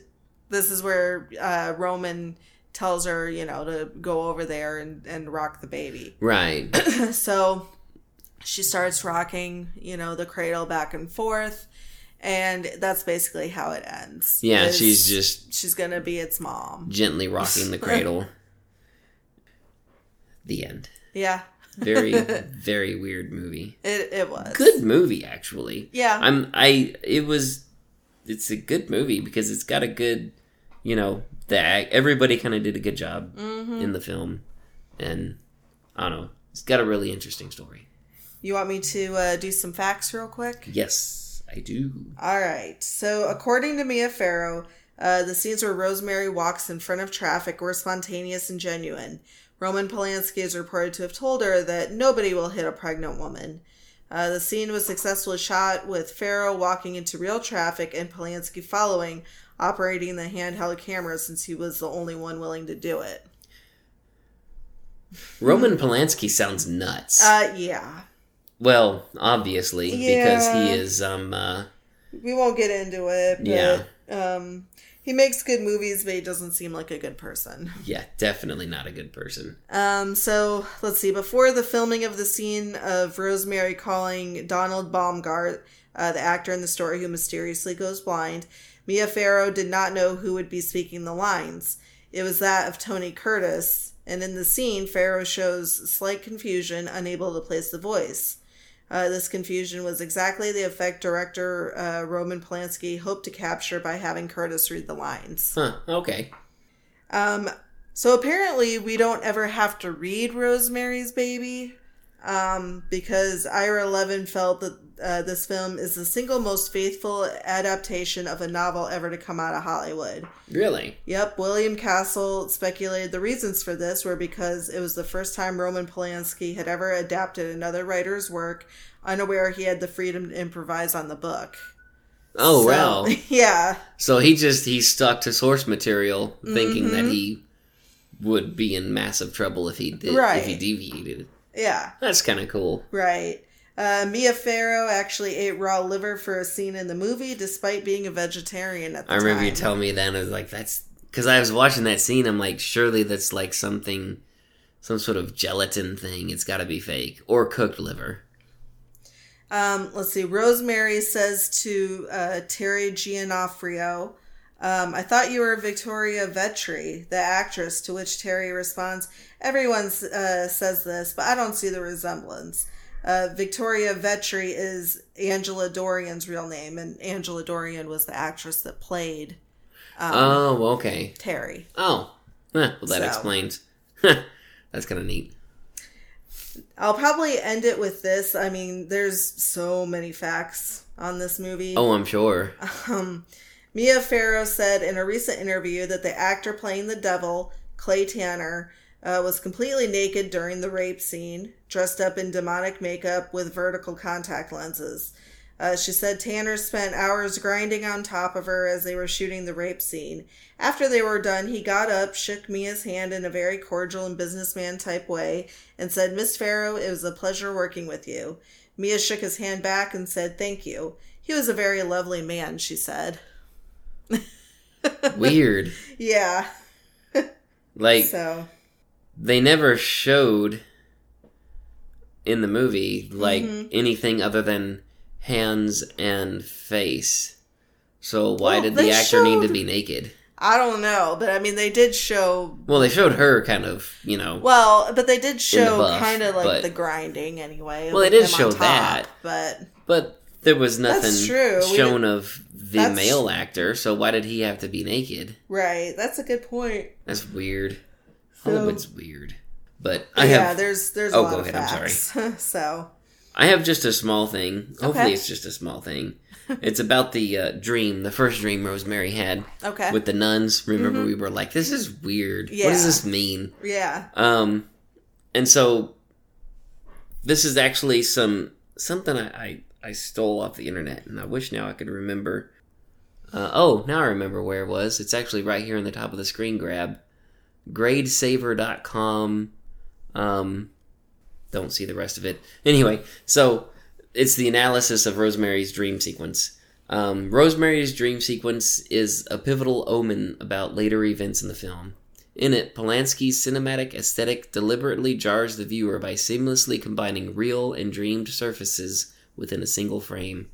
this is where uh Roman tells her, you know, to go over there and and rock the baby. right. so she starts rocking, you know, the cradle back and forth, and that's basically how it ends. Yeah, she's just she's gonna be its mom. gently rocking the cradle. the end. Yeah, Very, very weird movie. it it was Good movie, actually. Yeah, I'm I it was it's a good movie because it's got a good you know the act, everybody kind of did a good job Mm-hmm. in the film and I don't know it's got a really interesting story. you want me to uh, do some facts real quick? Yes, I do. All right. So, according to Mia Farrow, uh, the scenes where Rosemary walks in front of traffic were spontaneous and genuine. Roman Polanski is reported to have told her that nobody will hit a pregnant woman. Uh, the scene was successfully shot with Farrow walking into real traffic and Polanski following, operating the handheld camera since he was the only one willing to do it. Roman Polanski sounds nuts. Uh, yeah. Well, obviously because he is um uh We won't get into it, but Yeah. um, he makes good movies, but he doesn't seem like a good person. yeah, definitely not a good person. Um, so let's see. Before the filming of the scene of Rosemary calling Donald Baumgart, uh, the actor in the story who mysteriously goes blind, Mia Farrow did not know who would be speaking the lines. It was that of Tony Curtis, and in the scene, Farrow shows slight confusion, unable to place the voice. Uh, this confusion was exactly the effect director uh, Roman Polanski hoped to capture by having Curtis read the lines. Huh, okay. Um, so apparently we don't ever have to read Rosemary's Baby, um, because Ira Levin felt that uh, this film is the single most faithful adaptation of a novel ever to come out of Hollywood. Really? Yep, William Castle speculated the reasons for this were because it was the first time Roman Polanski had ever adapted another writer's work, unaware he had the freedom to improvise on the book. Oh So- wow. yeah, So he just he stuck to source material, thinking that Mm-hmm. he would be in massive trouble if he did Right. if he deviated. Yeah. That's kind of cool. Right. Uh, Mia Farrow actually ate raw liver for a scene in the movie, despite being a vegetarian at the I remember you telling me that. And I was like, that's because I was watching that scene. I'm like, surely that's like something, some sort of gelatin thing. It's got to be fake or cooked liver. Um, let's see. Rosemary says to uh, Terry Gionoffrio, um, I thought you were Victoria Vetri, the actress, to which Terry responds, Everyone uh, says this, but I don't see the resemblance. Uh, Victoria Vetri is Angela Dorian's real name, and Angela Dorian was the actress that played um, oh, okay. Terry. Oh, Huh, well, that So. explains. that's kind of neat. I'll probably end it with this. I mean, there's so many facts on this movie. Oh, I'm sure. Um, Mia Farrow said in a recent interview that the actor playing the devil, Clay Tanner, uh, was completely naked during the rape scene, dressed up in demonic makeup with vertical contact lenses. Uh, she said Tanner spent hours grinding on top of her as they were shooting the rape scene. After they were done, he got up, shook Mia's hand in a very cordial and businessman type way, and said, Miss Farrow, it was a pleasure working with you. Mia shook his hand back and said, Thank you. He was a very lovely man, she said. Weird. Yeah. Like So, they never showed in the movie like Mm-hmm. anything other than hands and face. So why Well, did the actor need to be naked? I don't know, but I mean, they did show. Well, they showed her kind of, you know. Well, but they did show buff, kind of like but- the grinding anyway. Well, they did show top, that. but But there was nothing. Shown of the That's- male actor, so why did he have to be naked? right, that's a good point. That's weird. So- oh, it's weird. But I yeah, have there's there's Oh, a lot go of ahead, I'm facts. so I have just a small thing. Hopefully, Okay. it's just a small thing. it's about the uh, dream, the first dream Rosemary had okay, with the nuns. Remember, we were like, "This is weird. Yeah. What does this mean?" yeah, Um, and so this is actually some something I, I I stole off the internet, and I wish now I could remember. Uh, oh, now I remember where it was. It's actually right here on the top of the screen grab. Gradesaver.com. Um, don't see the rest of it. Anyway, so it's the analysis of Rosemary's dream sequence. Um, Rosemary's dream sequence is a pivotal omen about later events in the film. In it, Polanski's cinematic aesthetic deliberately jars the viewer by seamlessly combining real and dreamed surfaces within a single frame.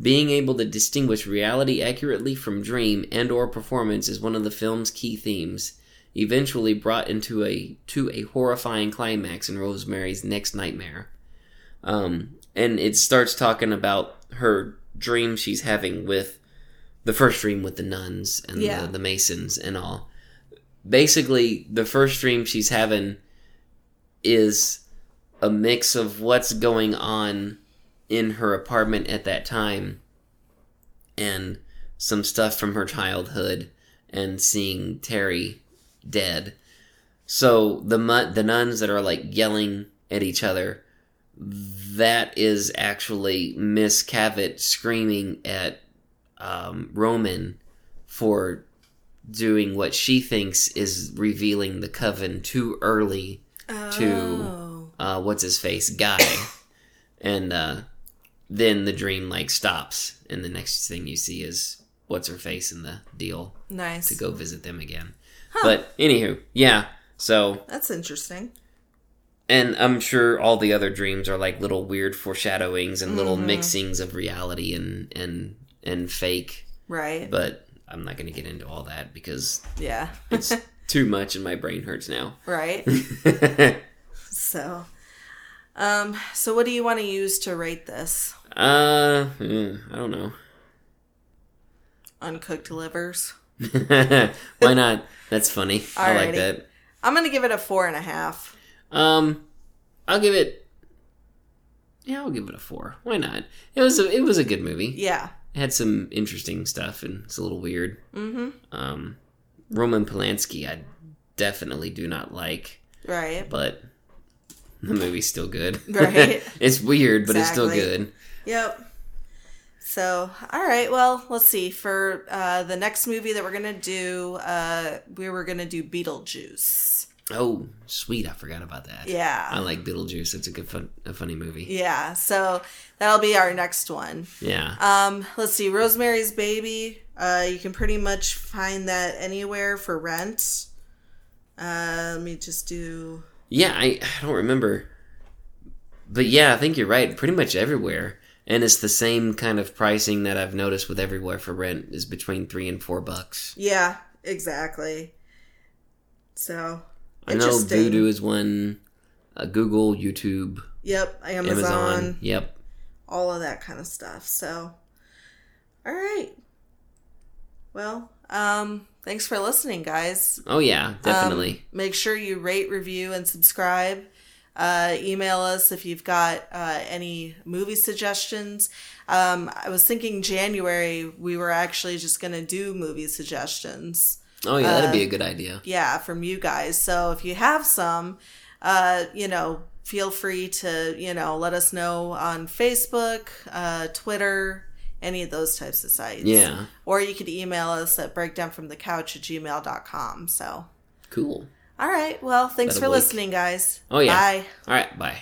Being able to distinguish reality accurately from dream and or performance is one of the film's key themes, eventually brought into a to a horrifying climax in Rosemary's next nightmare. Um, and it starts talking about her dream she's having with the first dream with the nuns and Yeah. the, the masons and all. Basically, the first dream she's having is a mix of what's going on in her apartment at that time and some stuff from her childhood and seeing Terry dead. So the the nuns that are like yelling at each other that is actually Miss Castevet screaming at um, Roman for doing what she thinks is revealing the coven too early to Oh. uh, what's his face guy, and uh, then the dream like stops, and the next thing you see is what's her face in the deal nice. to go visit them again. But anywho, yeah. So That's interesting. and I'm sure all the other dreams are like little weird foreshadowings and little Mm-hmm. mixings of reality and and and fake. Right. But I'm not going to get into all that because yeah. it's too much and my brain hurts now. right. So, um, so what do you want to use to rate this? Uh, mm, I don't know. Uncooked livers. Why not? That's funny. I like that. I'm gonna give it a four and a half. Um, I'll give it. Yeah, I'll give it a four. Why not? It was a it was a good movie. Yeah. It had some interesting stuff and it's a little weird. Mm-hmm. Um, Roman Polanski, I definitely do not like, Right. but the movie's still good. Right. it's weird, but it's still good. Yep. So, all right. Well, let's see. For uh, the next movie that we're gonna do, uh, we were gonna do Beetlejuice. Oh, sweet! I forgot about that. Yeah. I like Beetlejuice. It's a good fun, a funny movie. Yeah. So that'll be our next one. Yeah. Um, let's see. Rosemary's Baby. Uh, you can pretty much find that anywhere for rent. Uh, let me just do. Yeah, I, I don't remember. But yeah, I think you're right. Pretty much everywhere. And it's the same kind of pricing that I've noticed with everywhere for rent is between three and four bucks. Yeah, exactly. So I know. Vudu is one, uh, Google, YouTube, Yep, Amazon, Amazon. Yep. all of that kind of stuff. So, all right. Well, um, thanks for listening, guys. Oh yeah, definitely. Um, make sure you rate, review, and subscribe. Uh, email us if you've got uh, any movie suggestions. Um, I was thinking January we were actually just gonna do movie suggestions. oh yeah, that'd be a good idea. Yeah, from you guys. So if you have some, uh, you know, feel free to you know let us know on Facebook, uh, Twitter. Any of those types of sites. Yeah. Or you could email us at breakdownfromthecouch at gmail.com. So, Cool. All right. Well, thanks for listening, guys. Oh yeah. Bye. All right. Bye.